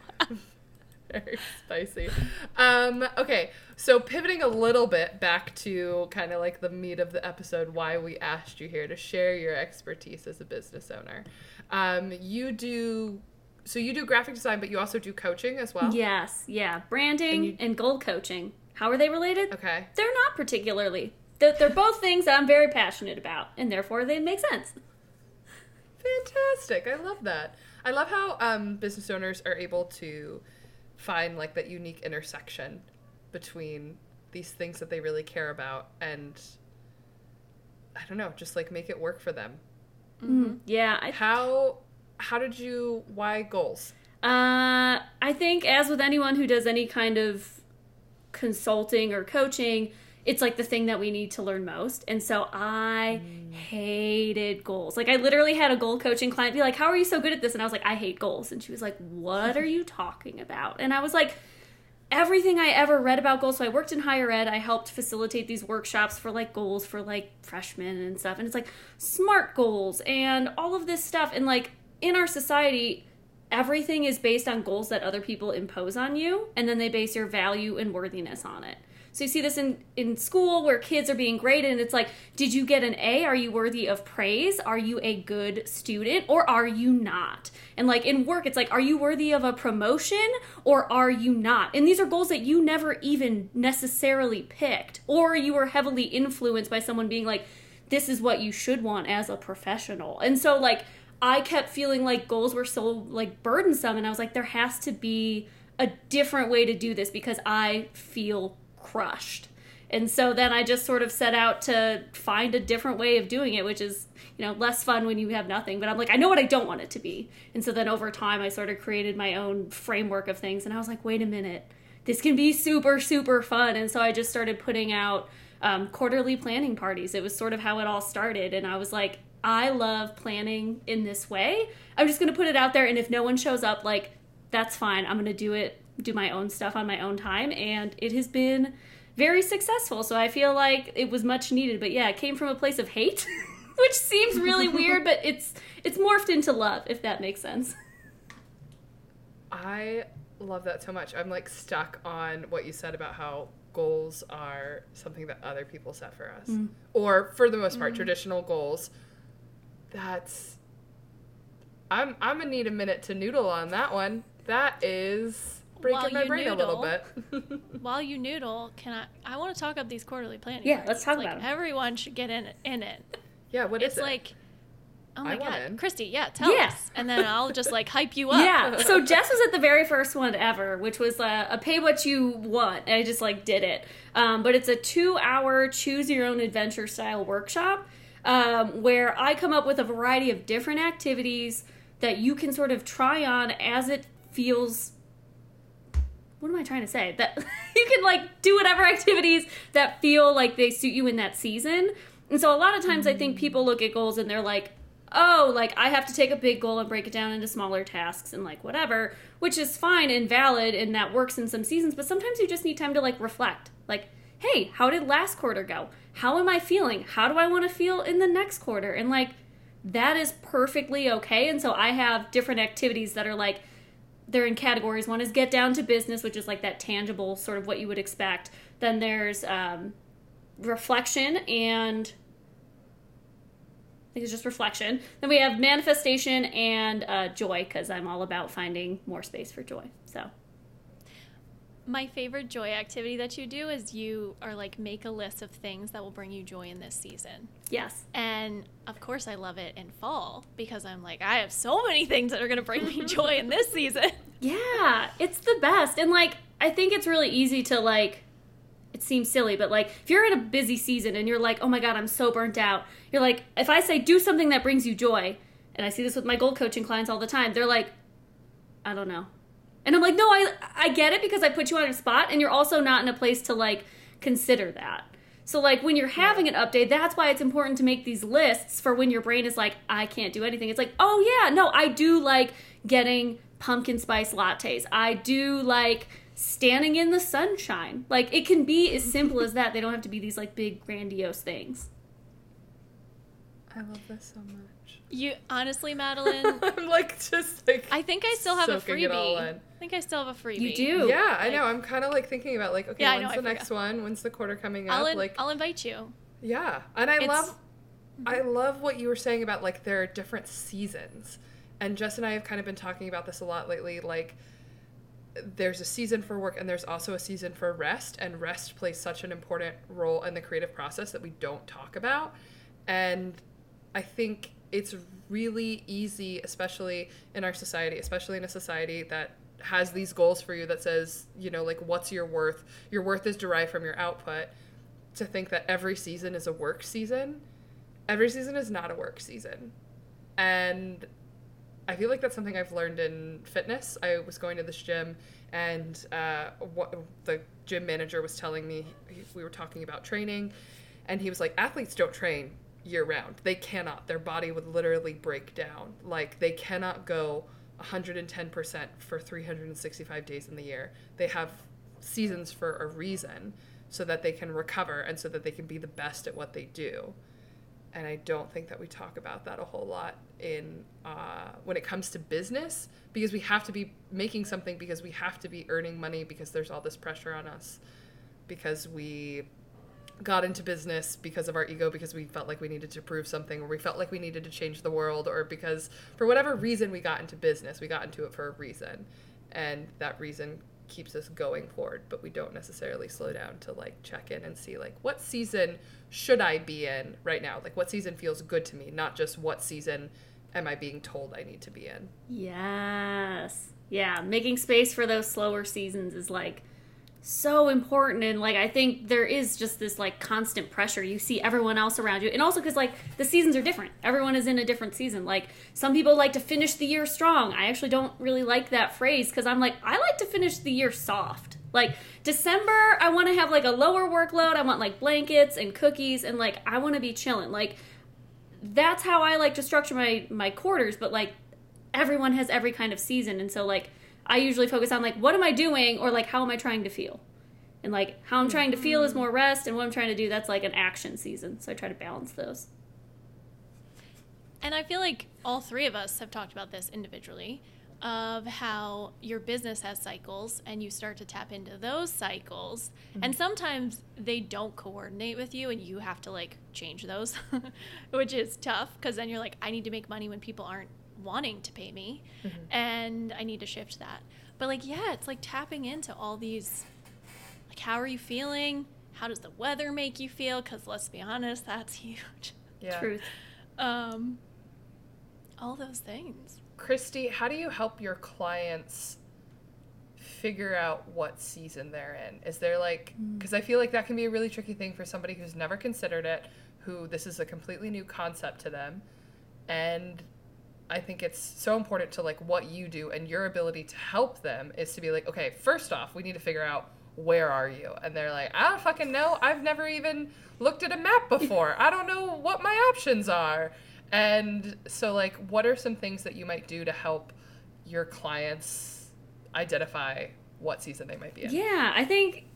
Very spicy. Um, okay, so pivoting a little bit back to kind of like the meat of the episode, why we asked you here to share your expertise as a business owner. Um, you do so you do graphic design, but you also do coaching as well. Yes, yeah, branding and, you, and goal coaching. How are they related? Okay. They're not particularly. They're, they're both things I'm very passionate about, and therefore they make sense. Fantastic. I love that. I love how um, business owners are able to find like that unique intersection between these things that they really care about and I don't know, just like make it work for them. Mm-hmm. Yeah. I... How how did you why goals? Uh, I think as with anyone who does any kind of consulting or coaching, it's like the thing that we need to learn most. And so I mm. hated goals. Like I literally had a goal coaching client be like, "How are you so good at this?" And I was like, "I hate goals." And she was like, "What are you talking about?" And I was like, everything I ever read about goals. So I worked in higher ed. I helped facilitate these workshops for like goals for like freshmen and stuff. And it's like SMART goals and all of this stuff. And like in our society, everything is based on goals that other people impose on you and then they base your value and worthiness on it So you see this in, in school where kids are being graded, and it's like, did you get an A? Are you worthy of praise? Are you a good student? Or are you not? And like in work, it's like, are you worthy of a promotion or are you not? And these are goals that you never even necessarily picked, or you were heavily influenced by someone being like, this is what you should want as a professional. And so, like, I kept feeling like goals were so like burdensome, and I was like, there has to be a different way to do this because I feel crushed. And so then I just sort of set out to find a different way of doing it, which is, you know, less fun when you have nothing. But I'm like, I know what I don't want it to be. And so then over time, I sort of created my own framework of things. And I was like, wait a minute, this can be super, super fun. And so I just started putting out um, quarterly planning parties. It was sort of how it all started. And I was like, I love planning in this way. I'm just going to put it out there. And if no one shows up, like, that's fine. I'm going to do it, do my own stuff on my own time. And it has been very successful. So I feel like it was much needed. But yeah, it came from a place of hate, which seems really weird, but it's it's morphed into love, if that makes sense. I love that so much. I'm like stuck on what you said about how goals are something that other people set for us. Mm. Or for the most part, traditional goals. That's I'm I'm gonna need a minute to noodle on that one. That is breaking While my you brain a little bit. While you noodle, can I? I want to talk about these quarterly planning. Yeah, parties. let's talk like, about 'em. Everyone should get in in it. yeah, what is it's it? like, oh my I want god, in. Kristy, yeah, tell Yeah. us, and then I'll just like hype you up. Yeah. So Jess was at the very first one ever, which was uh, a pay what you want. And I just like did it. Um, but it's a two hour choose your own adventure style workshop um, where I come up with a variety of different activities that you can sort of try on as it feels. What am I trying to say? That you can like do whatever activities that feel like they suit you in that season. And so a lot of times I think people look at goals and they're like, oh, like I have to take a big goal and break it down into smaller tasks and like whatever, which is fine and valid and that works in some seasons, but sometimes you just need time to like reflect. Like, hey, how did last quarter go? How am I feeling? How do I want to feel in the next quarter? And like that is perfectly okay. And so I have different activities that are like they're in categories. One is get down to business, which is like that tangible sort of what you would expect. Then there's um, reflection and I think it's just reflection. Then we have manifestation and uh, joy because I'm all about finding more space for joy. So My favorite joy activity that you do is you are like make a list of things that will bring you joy in this season. yes, And of course, I love it in fall because I'm like, I have so many things that are going to bring me joy in this season. yeah, it's the best. And like I think it's really easy to like. It seems silly, but like if you're in a busy season and you're like, oh my god, I'm so burnt out. You're like, if I say do something that brings you joy, and I see this with my goal coaching clients all the time, they're like, I don't know. And I'm like, no, I I get it because I put you on a spot and you're also not in a place to like consider that. So like when you're having an update, that's why it's important to make these lists for when your brain is like, I can't do anything. It's like, oh yeah, no, I do like getting pumpkin spice lattes. I do like standing in the sunshine. Like it can be as simple as that. They don't have to be these like big grandiose things. I love this so much. You honestly, Madeline, I'm like just like I think I still have a soaking it freebie. I think I still have a freebie. You do. Yeah, I know. I'm kind of like thinking about like, okay, Yeah, when's know, I the next one? When's the quarter coming I'll, up? in- like, I'll invite you. yeah, and I It's- love, I love what you were saying about like there are different seasons, and Jess and I have kind of been talking about this a lot lately. Like, there's a season for work, and there's also a season for rest, and rest plays such an important role in the creative process that we don't talk about, and I think it's really easy, especially in our society, especially in a society that has these goals for you that says, you know, like what's your worth? Your worth is derived from your output. To think that every season is a work season, every season is not a work season. And I feel like that's something I've learned in fitness. I was going to this gym, and uh, what the gym manager was telling me, we were talking about training, and he was like, athletes don't train year round. They cannot. Their body would literally break down. Like they cannot go 110% for 365 days in the year. They have seasons for a reason so that they can recover and so that they can be the best at what they do and I don't think that we talk about that a whole lot in uh, when it comes to business because we have to be making something because we have to be earning money because there's all this pressure on us because we got into business because of our ego because we felt like we needed to prove something or we felt like we needed to change the world or because for whatever reason we got into business we got into it for a reason. And that reason keeps us going forward but we don't necessarily slow down to like check in and see like what season should i be in right now? Like what season feels good to me not just what season am i being told i need to be in. Yes. Yeah, making space for those slower seasons is like so important and like I think there is just this like constant pressure. You see everyone else around you. And also cuz like the seasons are different. Everyone is in a different season. Like some people like to finish the year strong. I actually don't really like that phrase cuz I'm like I like to finish the year soft. Like December, I want to have like a lower workload. I want like blankets and cookies and like I want to be chilling. Like that's how I like to structure my my quarters, but like everyone has every kind of season and so like I usually focus on like what am I doing or like how am I trying to feel. And like how I'm trying to feel is mm-hmm. more rest and what I'm trying to do that's like an action season. So I try to balance those. And I feel like all three of us have talked about this individually of how your business has cycles and you start to tap into those cycles. Mm-hmm. And sometimes they don't coordinate with you and you have to like change those, which is tough because then you're like, I need to make money when people aren't wanting to pay me and I need to shift that. But like, yeah, it's like tapping into all these like, how are you feeling? How does the weather make you feel? Because let's be honest, that's huge. yeah Truth. Um, all those things. Kristy, how do you help your clients figure out what season they're in? Is there like, because I feel like that can be a really tricky thing for somebody who's never considered it, who this is a completely new concept to them. And I think it's so important to like what you do and your ability to help them is to be like, okay, first off, we need to figure out where are you? And they're like, I don't fucking know. I've never even looked at a map before. I don't know what my options are. And so, like, what are some things that you might do to help your clients identify what season they might be in? Yeah, I think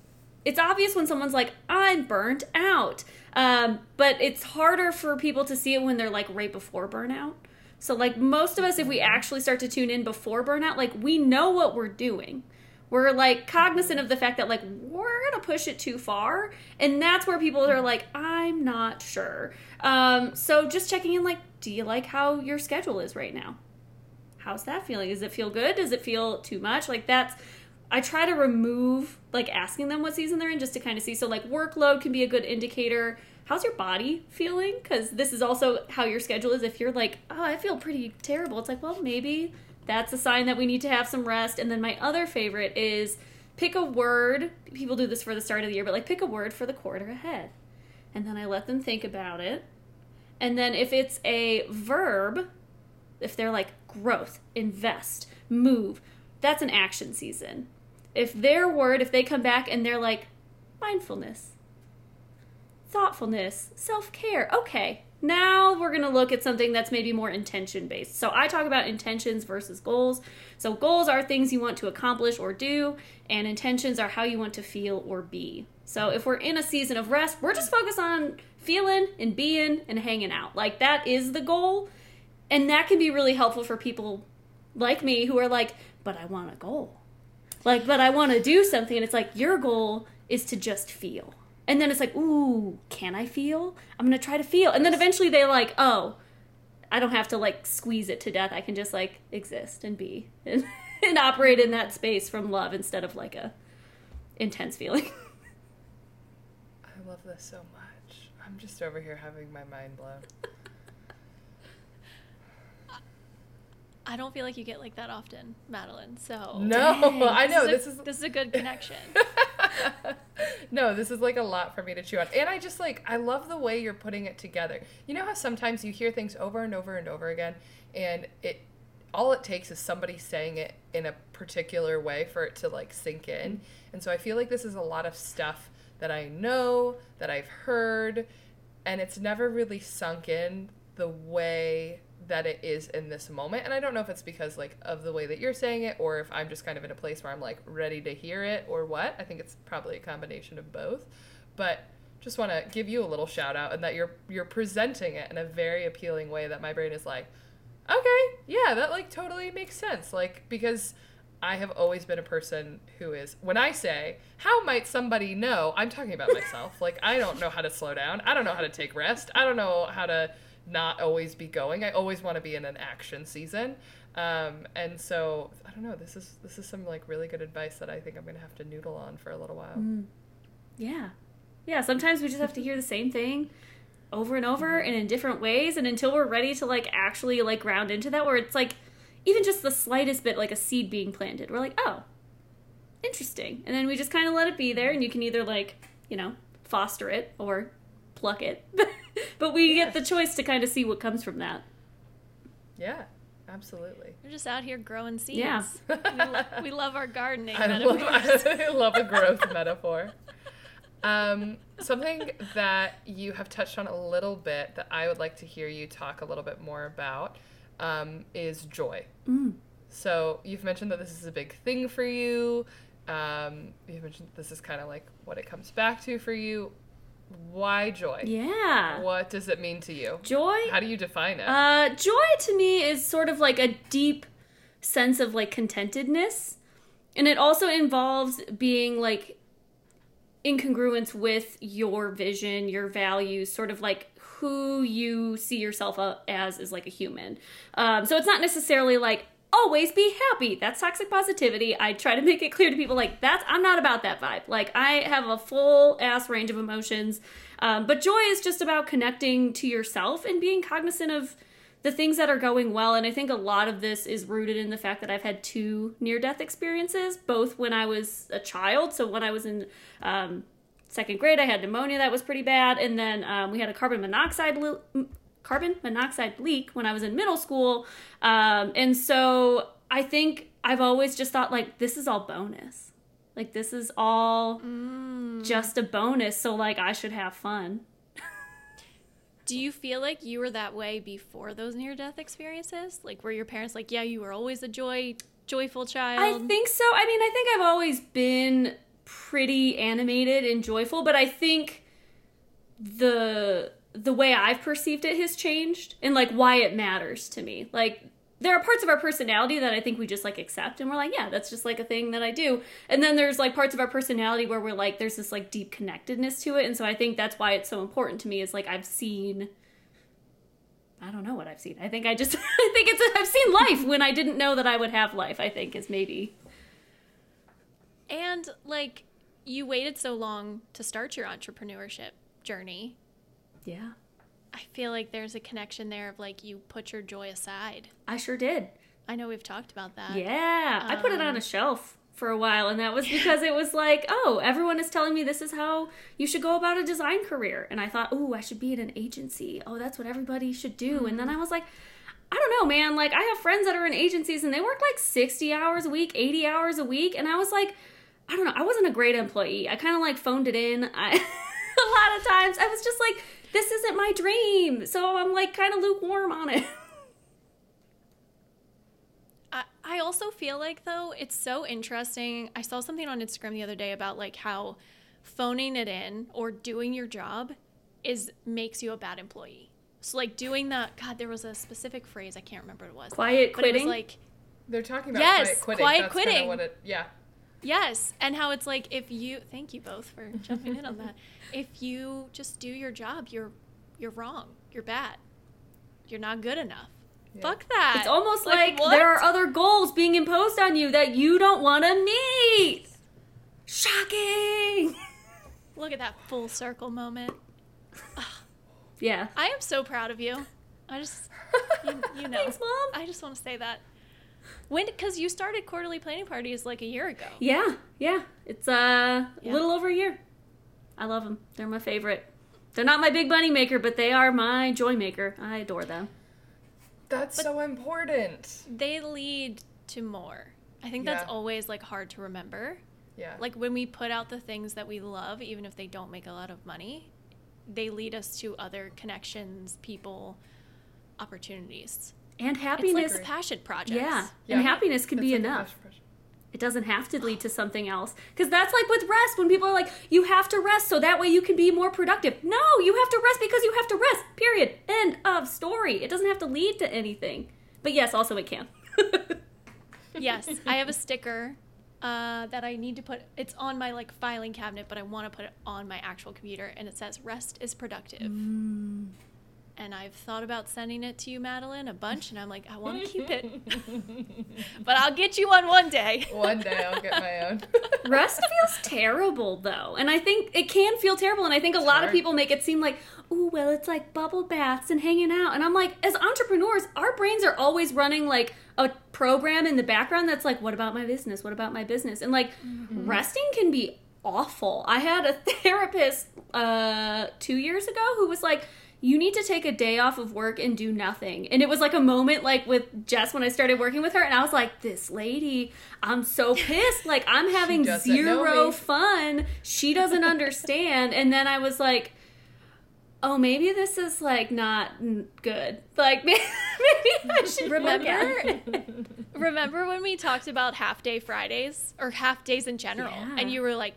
it's obvious when someone's like, I'm burnt out. Um, but it's harder for people to see it when they're like right before burnout. So, like, most of us, if we actually start to tune in before burnout, like, we know what we're doing. We're like cognizant of the fact that, like, we're gonna push it too far. And that's where people are like, I'm not sure. Um, so, just checking in, like, do you like how your schedule is right now? how's that feeling? Does it feel good? Does it feel too much? Like that's I try to remove like asking them what season they're in just to kind of see. So like workload can be a good indicator. How's your body feeling? Because this is also how your schedule is. If you're like, oh, I feel pretty terrible, it's like, well, maybe that's a sign that we need to have some rest. And then my other favorite is pick a word. People do this for the start of the year, but like pick a word for the quarter ahead. And then I let them think about it. And then if it's a verb, if they're like growth, invest, move, that's an action season. If their word, if they come back and they're like mindfulness, thoughtfulness, self care, okay, now we're going to look at something that's maybe more intention based. So I talk about intentions versus goals. So goals are things you want to accomplish or do, and intentions are how you want to feel or be. So if we're in a season of rest, we're just focused on feeling and being and hanging out. Like that is the goal. And that can be really helpful for people like me who are like, but I want a goal. Like, but I want to do something. And it's like, your goal is to just feel. And then it's like, ooh, can I feel? I'm going to try to feel. And then eventually they're like, oh, I don't have to like squeeze it to death. I can just like exist and be and, and operate in that space from love instead of like a intense feeling. I love this so much. I'm just over here having my mind blown. I don't feel like you get like that often, Madeline. So No, I know this this is is this is a good connection. No, this is like a lot for me to chew on. And I just like I love the way you're putting it together. You know how sometimes you hear things over and over and over again and it all it takes is somebody saying it in a particular way for it to like sink in. Mm-hmm. And so I feel like this is a lot of stuff that I know, that I've heard, and it's never really sunk in the way that it is in this moment. And I don't know if it's because like of the way that you're saying it or if I'm just kind of in a place where I'm like ready to hear it or what. I think it's probably a combination of both. But just want to give you a little shout out and that you're you're presenting it in a very appealing way that my brain is like, "Okay, yeah, that like totally makes sense." Like because I have always been a person who is, when I say, how might somebody know? I'm talking about myself. like, I don't know how to slow down. I don't know how to take rest. I don't know how to not always be going. I always want to be in an action season. Um, and so, I don't know. This is this is some like really good advice that I think I'm gonna have to noodle on for a little while. Yeah. Yeah, sometimes we just have to hear the same thing over and over and in different ways and until we're ready to like actually like ground into that where it's like even just the slightest bit like a seed being planted. We're like, "Oh, interesting." And then we just kind of let it be there and you can either like, you know, foster it or pluck it. but we Yeah. get the choice to kind of see what comes from that. Yeah, absolutely. We're just out here growing seeds. Yeah. we, lo- we love our gardening. I love, metaphors. I love a growth metaphor. Um, something that you have touched on a little bit that I would like to hear you talk a little bit more about um, is joy. Mm. So you've mentioned that this is a big thing for you. Um, you've mentioned this is kind of like what it comes back to for you. Why joy? Yeah. What does it mean to you? Joy How do you define it? Uh, joy to me is sort of like a deep sense of like contentedness. And it also involves being like incongruence with your vision, your values, sort of like who you see yourself as is like a human. Um, so it's not necessarily like always be happy. That's toxic positivity. I try to make it clear to people like that's I'm not about that vibe. Like I have a full ass range of emotions. Um, but joy is just about connecting to yourself and being cognizant of the things that are going well. And I think a lot of this is rooted in the fact that I've had two near death experiences, both when I was a child. So when I was in um, second grade, I had pneumonia that was pretty bad. And then um, we had a carbon monoxide. Carbon monoxide leak when I was in middle school. Um, and so I think I've always just thought like this is all bonus. Like this is all just a bonus, so like I should have fun. Do you feel like you were that way before those near death experiences? Like were your parents like, yeah, you were always a joy joyful child? I think so. I mean, I think I've always been pretty animated and joyful, but I think the the way I've perceived it has changed and like why it matters to me. Like there are parts of our personality that I think we just like accept and we're like, yeah, that's just like a thing that I do. And then there's like parts of our personality where we're like there's this like deep connectedness to it. And so I think that's why it's so important to me is like I've seen I don't know what I've seen. I think I just I think it's I've seen life when I didn't know that I would have life, I think is maybe And like you waited so long to start your entrepreneurship journey. Yeah. I feel like there's a connection there of like you put your joy aside. I sure did. I know we've talked about that. Yeah. I put it on Um, a shelf for a while, and that was because it was like, oh, everyone is telling me this is how you should go about a design career. And I thought, oh, I should be in an agency. Oh, that's what everybody should do. And then I was like, I don't know, man. Like, I have friends that are in agencies and they work like 60 hours a week, 80 hours a week. And I was like, I don't know. I wasn't a great employee. I kind of like phoned it in. I, a lot of times I was just like, this isn't my dream. So I'm like kind of lukewarm on it. I, I also feel like though it's so interesting. I saw something on Instagram the other day about like how phoning it in or doing your job is makes you a bad employee. So like doing that God, there was a specific phrase, I can't remember what it was. Quiet But it was like They're talking about Yes, quiet quitting. quiet That's kinda quitting. What it, yeah. Yes, and how it's like if you thank you both for jumping in on that. If you just do your job, you're you're wrong. You're bad. You're not good enough. Yeah. Fuck that. It's almost like, what? there are other goals being imposed on you that you don't want to meet. Shocking. Look at that full circle moment. Yeah. I am so proud of you. I just you, you know. Thanks, Mom. I just want to say that. When cuz you started quarterly planning parties like a year ago. Yeah, yeah. It's uh, a Yeah. little over a year. I love them. They're my favorite. They're not my big money maker, but they are my joy maker. I adore them. That's so important. They lead to more. I think that's always like hard to remember. Yeah. Like when we put out the things that we love even if they don't make a lot of money, they lead us to other connections, people, opportunities. And It's happiness. like passion projects. yeah. Yeah. And happiness can That's be like enough. It doesn't have to lead to something else. Because that's like with rest, when people are like, you have to rest so that way you can be more productive. No, you have to rest because you have to rest. Period. End of story. It doesn't have to lead to anything. But yes, also it can. yes, I have a sticker uh, that I need to put. It's on my like filing cabinet, but I want to put it on my actual computer, and it says "Rest is productive." And I've thought about sending it to you, Madeline, a bunch, and I'm like, I want to keep it, but I'll get you one one day. One day I'll get my own. Rest feels terrible though. And I think it can feel terrible. And I think a lot of people make it seem like, oh, well, it's like bubble baths and hanging out. And I'm like, as entrepreneurs, our brains are always running like a program in the background that's like, what about my business? What about my business? And like, resting can be awful. I had a therapist uh, two years ago who was like, you need to take a day off of work and do nothing. And it was like a moment like with Jess when I started working with her and I was like, this lady, I'm so pissed. Like I'm having zero fun. She doesn't understand. and then I was like, oh, maybe this is like not good. Like maybe, I should Remember? Remember when we talked about half day Fridays or half days in general, Yeah. and you were like,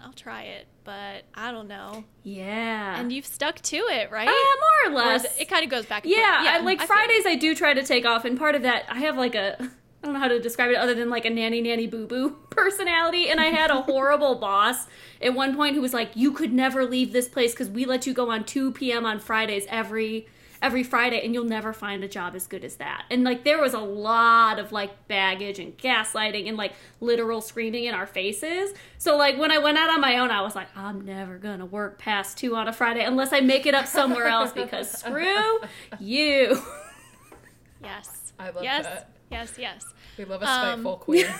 mm, "I'll try it, but I don't know," Yeah. and you've stuck to it, right? uh, more or Or less. it, it kind of goes back. And Yeah, forth. I, like I feel- Fridays I do try to take off, and part of that I have like a I don't know how to describe it other than like a nanny nanny boo boo personality. And I had a horrible boss at one point who was like, "You could never leave this place because we let you go on two p.m. on Fridays every." Every Friday, and you'll never find a job as good as that. And like, there was a lot of like baggage and gaslighting and like literal screaming in our faces. So, like, when I went out on my own, I was like, I'm never gonna work past two on a Friday unless I make it up somewhere else because screw you. Yes. I love yes. that. Yes. Yes. We love a Um, spiteful queen.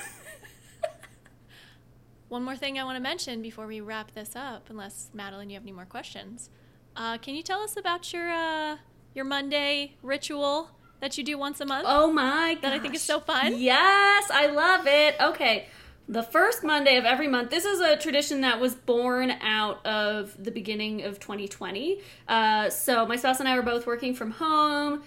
One more thing I want to mention before we wrap this up, unless Madeline, you have any more questions. Uh, can you tell us about your uh, your Monday ritual that you do once a month? Oh my god. That I think is so fun. Yes, I love it. Okay. The first Monday of every month. This is a tradition that was born out of the beginning of 2020. Uh, so my spouse and I were both working from home.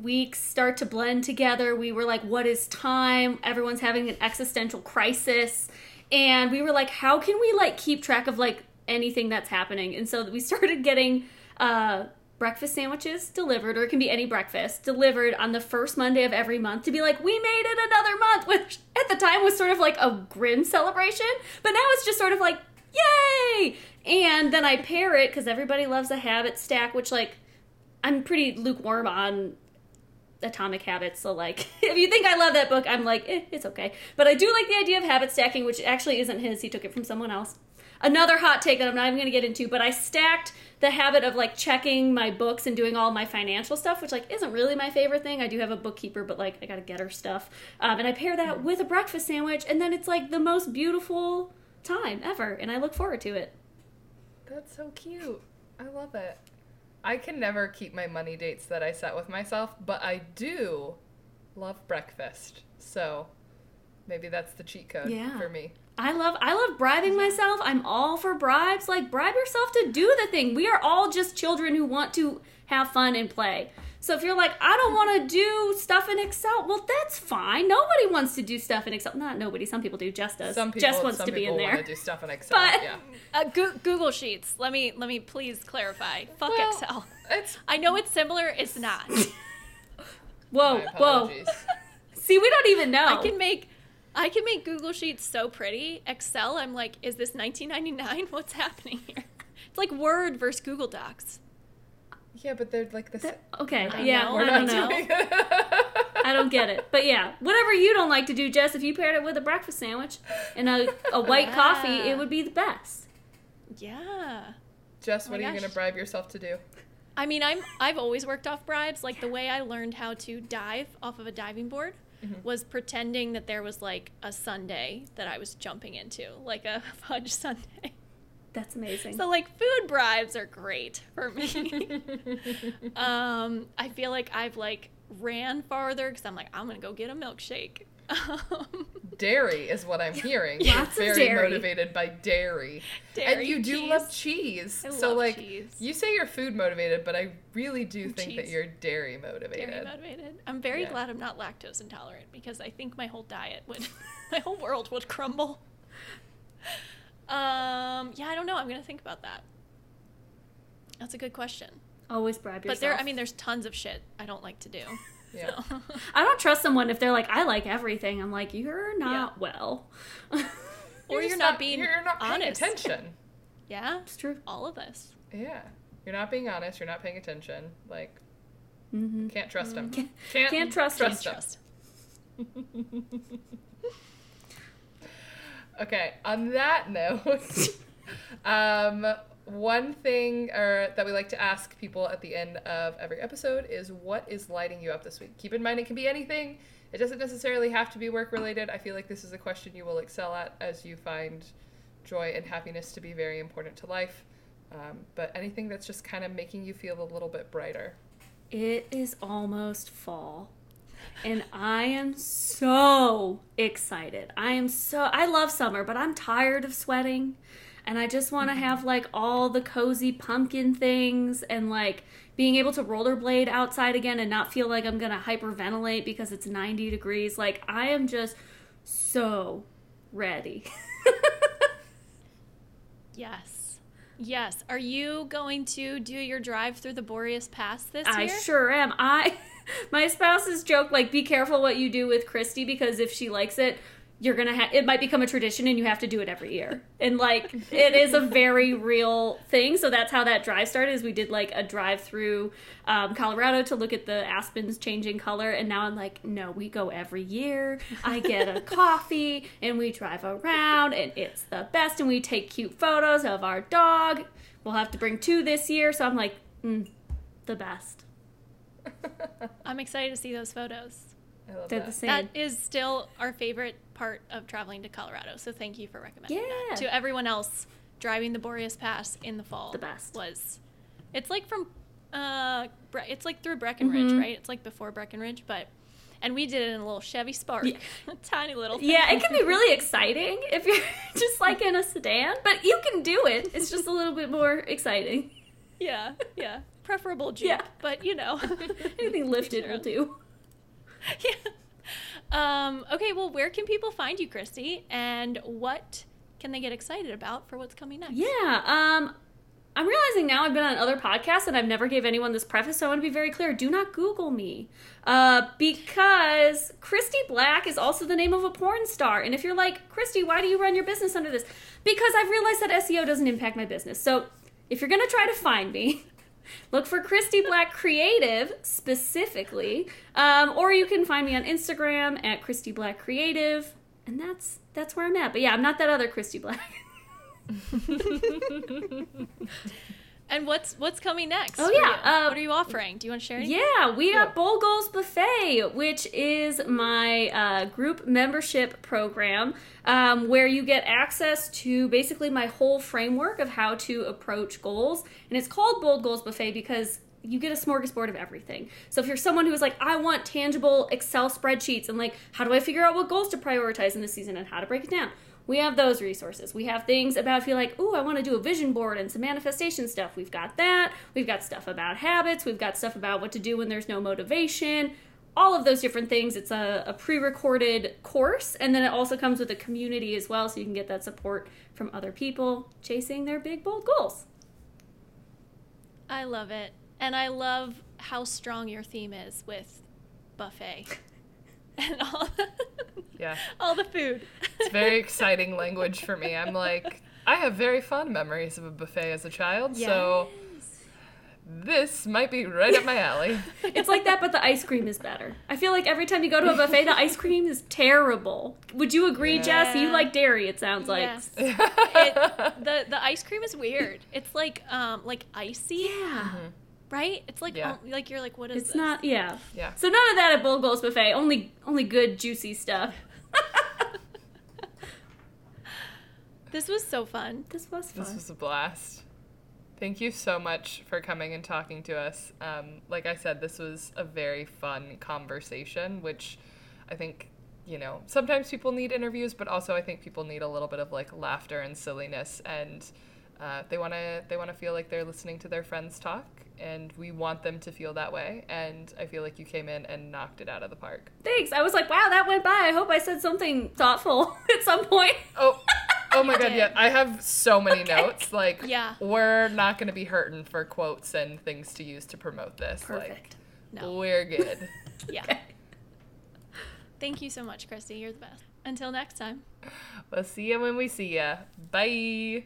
Weeks start to blend together. We were like, "What is time?" Everyone's having an existential crisis, and we were like, "How can we like keep track of like anything that's happening?" And so we started getting uh, breakfast sandwiches delivered, or it can be any breakfast delivered on the first Monday of every month to be like, "We made it another month," which at the time was sort of like a grim celebration, but now it's just sort of like, "Yay!" And then I pair it because everybody loves a habit stack, which like I'm pretty lukewarm on Atomic Habits. So, like, if you think I love that book, I'm like, eh, it's okay. But I do like the idea of habit stacking, which actually isn't his. He took it from someone else. Another hot take that I'm not even going to get into, but I stacked the habit of like checking my books and doing all my financial stuff, which like isn't really my favorite thing. I do have a bookkeeper, but like I got to get her stuff, um, and I pair that with a breakfast sandwich, and then it's like the most beautiful time ever, and I look forward to it. That's so cute. I love it. I can never keep my money dates that I set with myself, but I do love breakfast. So maybe that's the cheat code Yeah. for me. I love I love bribing myself. I'm all for bribes. Like bribe yourself to do the thing. We are all just children who want to have fun and play. So if you're like, I don't want to do stuff in Excel, well, that's fine. Nobody wants to do stuff in Excel. Not nobody. Some people do. Just does. Some people, Jess wants some to be people in there. want to do stuff in Excel. But- yeah. Uh, Goo- Google Sheets. Let me let me please clarify. Fuck Well, Excel. It's I know it's similar. It's not. Whoa, my whoa. See, we don't even know. I can make I can make Google Sheets so pretty. Excel, I'm like, is this 1999? What's happening here? It's like Word versus Google Docs. yeah, but they're like the same. okay, I yeah, know, We're I not don't know. doing I don't get it. But yeah, whatever you don't like to do, Jess, if you paired it with a breakfast sandwich and a, a white coffee, it would be the best. Yeah. Jess, Oh what my are you going to bribe yourself to do? I mean, I'm I've always worked off bribes. Like the way I learned how to dive off of a diving board was pretending that there was like a sundae that I was jumping into, like a fudge sundae. That's amazing. So like food bribes are great for me. um, I feel like I've like ran farther because I'm like I'm gonna go get a milkshake. Um, Dairy is what I'm hearing. Lots You're of very dairy. motivated by dairy. and you do cheese. love cheese. I so love like cheese. you say you're food motivated, but I really do think that you're dairy motivated. Dairy motivated. I'm very Yeah. glad I'm not lactose intolerant because I think my whole diet would, my whole world would crumble. Um, yeah, I don't know. I'm gonna think about that. That's a good question. Always bribe yourself. But there, I mean, there's tons of shit I don't like to do. Yeah. I don't trust someone if they're like, I like everything. I'm like, you're not well. Or you're, just not, being you're not paying honest. attention. Yeah, it's true. all of us. Yeah. You're not being honest. You're not paying attention. Like, mm-hmm. can't trust them. Can't- Can't, can't trust him. Can't trust. Okay, on that note, um, one thing or that we like to ask people at the end of every episode is what is lighting you up this week? Keep in mind it can be anything. It doesn't necessarily have to be work related. I feel like this is a question you will excel at as you find joy and happiness to be very important to life. Um, but anything that's just kind of making you feel a little bit brighter. It is almost fall. And I am so excited. I am so I love summer, but I'm tired of sweating. And I just want to mm-hmm. have like all the cozy pumpkin things and like being able to rollerblade outside again and not feel like I'm going to hyperventilate because it's 90 degrees. Like I am just so ready. Yes. Yes. Are you going to do your drive through the Boreas Pass this I year? I sure am. I my spouse's joke like be careful what you do with Kristy because if she likes it, you're gonna have it might become a tradition and you have to do it every year. And like it is a very real thing. So that's how that drive started. Is we did like a drive through um, Colorado to look at the aspens changing color, and now I'm like, no, we go every year. I get a coffee and we drive around, and it's the best. And we take cute photos of our dog. We'll have to bring two this year. So I'm like, mm, the best. I'm excited to see those photos. I love They're that. the same. That is still our favorite part of traveling to Colorado. So thank you for recommending Yeah. that. To everyone else, driving the Boreas Pass in the fall The best. was. It's like from, uh, it's like through Breckenridge, Mhm. right? It's like before Breckenridge, but, and we did it in a little Chevy Spark, Yeah. a tiny little. Thing. Yeah, it can be really exciting if you're just like in a sedan, but you can do it. It's just a little bit more exciting. Yeah, yeah. Preferable Jeep, Yeah. but you know. Anything lifted will do. yeah. Um, okay, well, where can people find you, Kristy? And what can they get excited about for what's coming next? Yeah, um I'm realizing now I've been on other podcasts and I've never gave anyone this preface, so I want to be very clear. Do not Google me. Uh, because Kristy Black is also the name of a porn star. And if you're like, Kristy, why do you run your business under this? Because I've realized that SEO doesn't impact my business. So if you're gonna try to find me, look for Kristy Black Creative specifically. Um, or you can find me on Instagram at Kristy Black Creative. And that's that's where I'm at. But yeah, I'm not that other Kristy Black. And what's what's coming next? Oh, yeah, uh, what are you offering? Do you want to share? anything? Yeah, we got Bold Goals Buffet, which is my uh, group membership program um, where you get access to basically my whole framework of how to approach goals. And it's called Bold Goals Buffet because you get a smorgasbord of everything. So if you're someone who's like, I want tangible Excel spreadsheets and like, how do I figure out what goals to prioritize in this season and how to break it down? We have those resources. We have things about if you're like, oh, I want to do a vision board and some manifestation stuff. We've got that. We've got stuff about habits. We've got stuff about what to do when there's no motivation. All of those different things. It's a, a pre recorded course. And then it also comes with a community as well. So you can get that support from other people chasing their big, bold goals. I love it, and I love how strong your theme is with buffet and all. Yeah. all the food. It's very exciting language for me. I'm like, I have very fond memories of a buffet as a child, so this might be right up my alley. It's like that, but the ice cream is better. I feel like every time you go to a buffet, the ice cream is terrible. Would you agree, Jess? You like dairy, it sounds like. It, the the ice cream is weird. It's like um like icy, Yeah. Right? It's like Yeah. um, like you're like what is it? It's this? not, yeah. yeah. So none of that at Bold Goals Buffet. Only, only good, juicy stuff. This was so fun. This was fun. This was a blast. Thank you so much for coming and talking to us. Um, like I said, this was a very fun conversation, which I think, you know, sometimes people need interviews, but also I think people need a little bit of like laughter and silliness, and uh, they want to they want to feel like they're listening to their friends talk, and we want them to feel that way. And I feel like you came in and knocked it out of the park. Thanks. I was like, wow, that went by. I hope I said something thoughtful at some point. Oh, oh my god, did. yeah. I have so many Okay. notes. Like, Yeah. we're not going to be hurting for quotes and things to use to promote this. Like, Perfect. No. We're good. Yeah. Thank you so much, Kristy. You're the best. Until next time. we'll see ya when we see ya. Bye.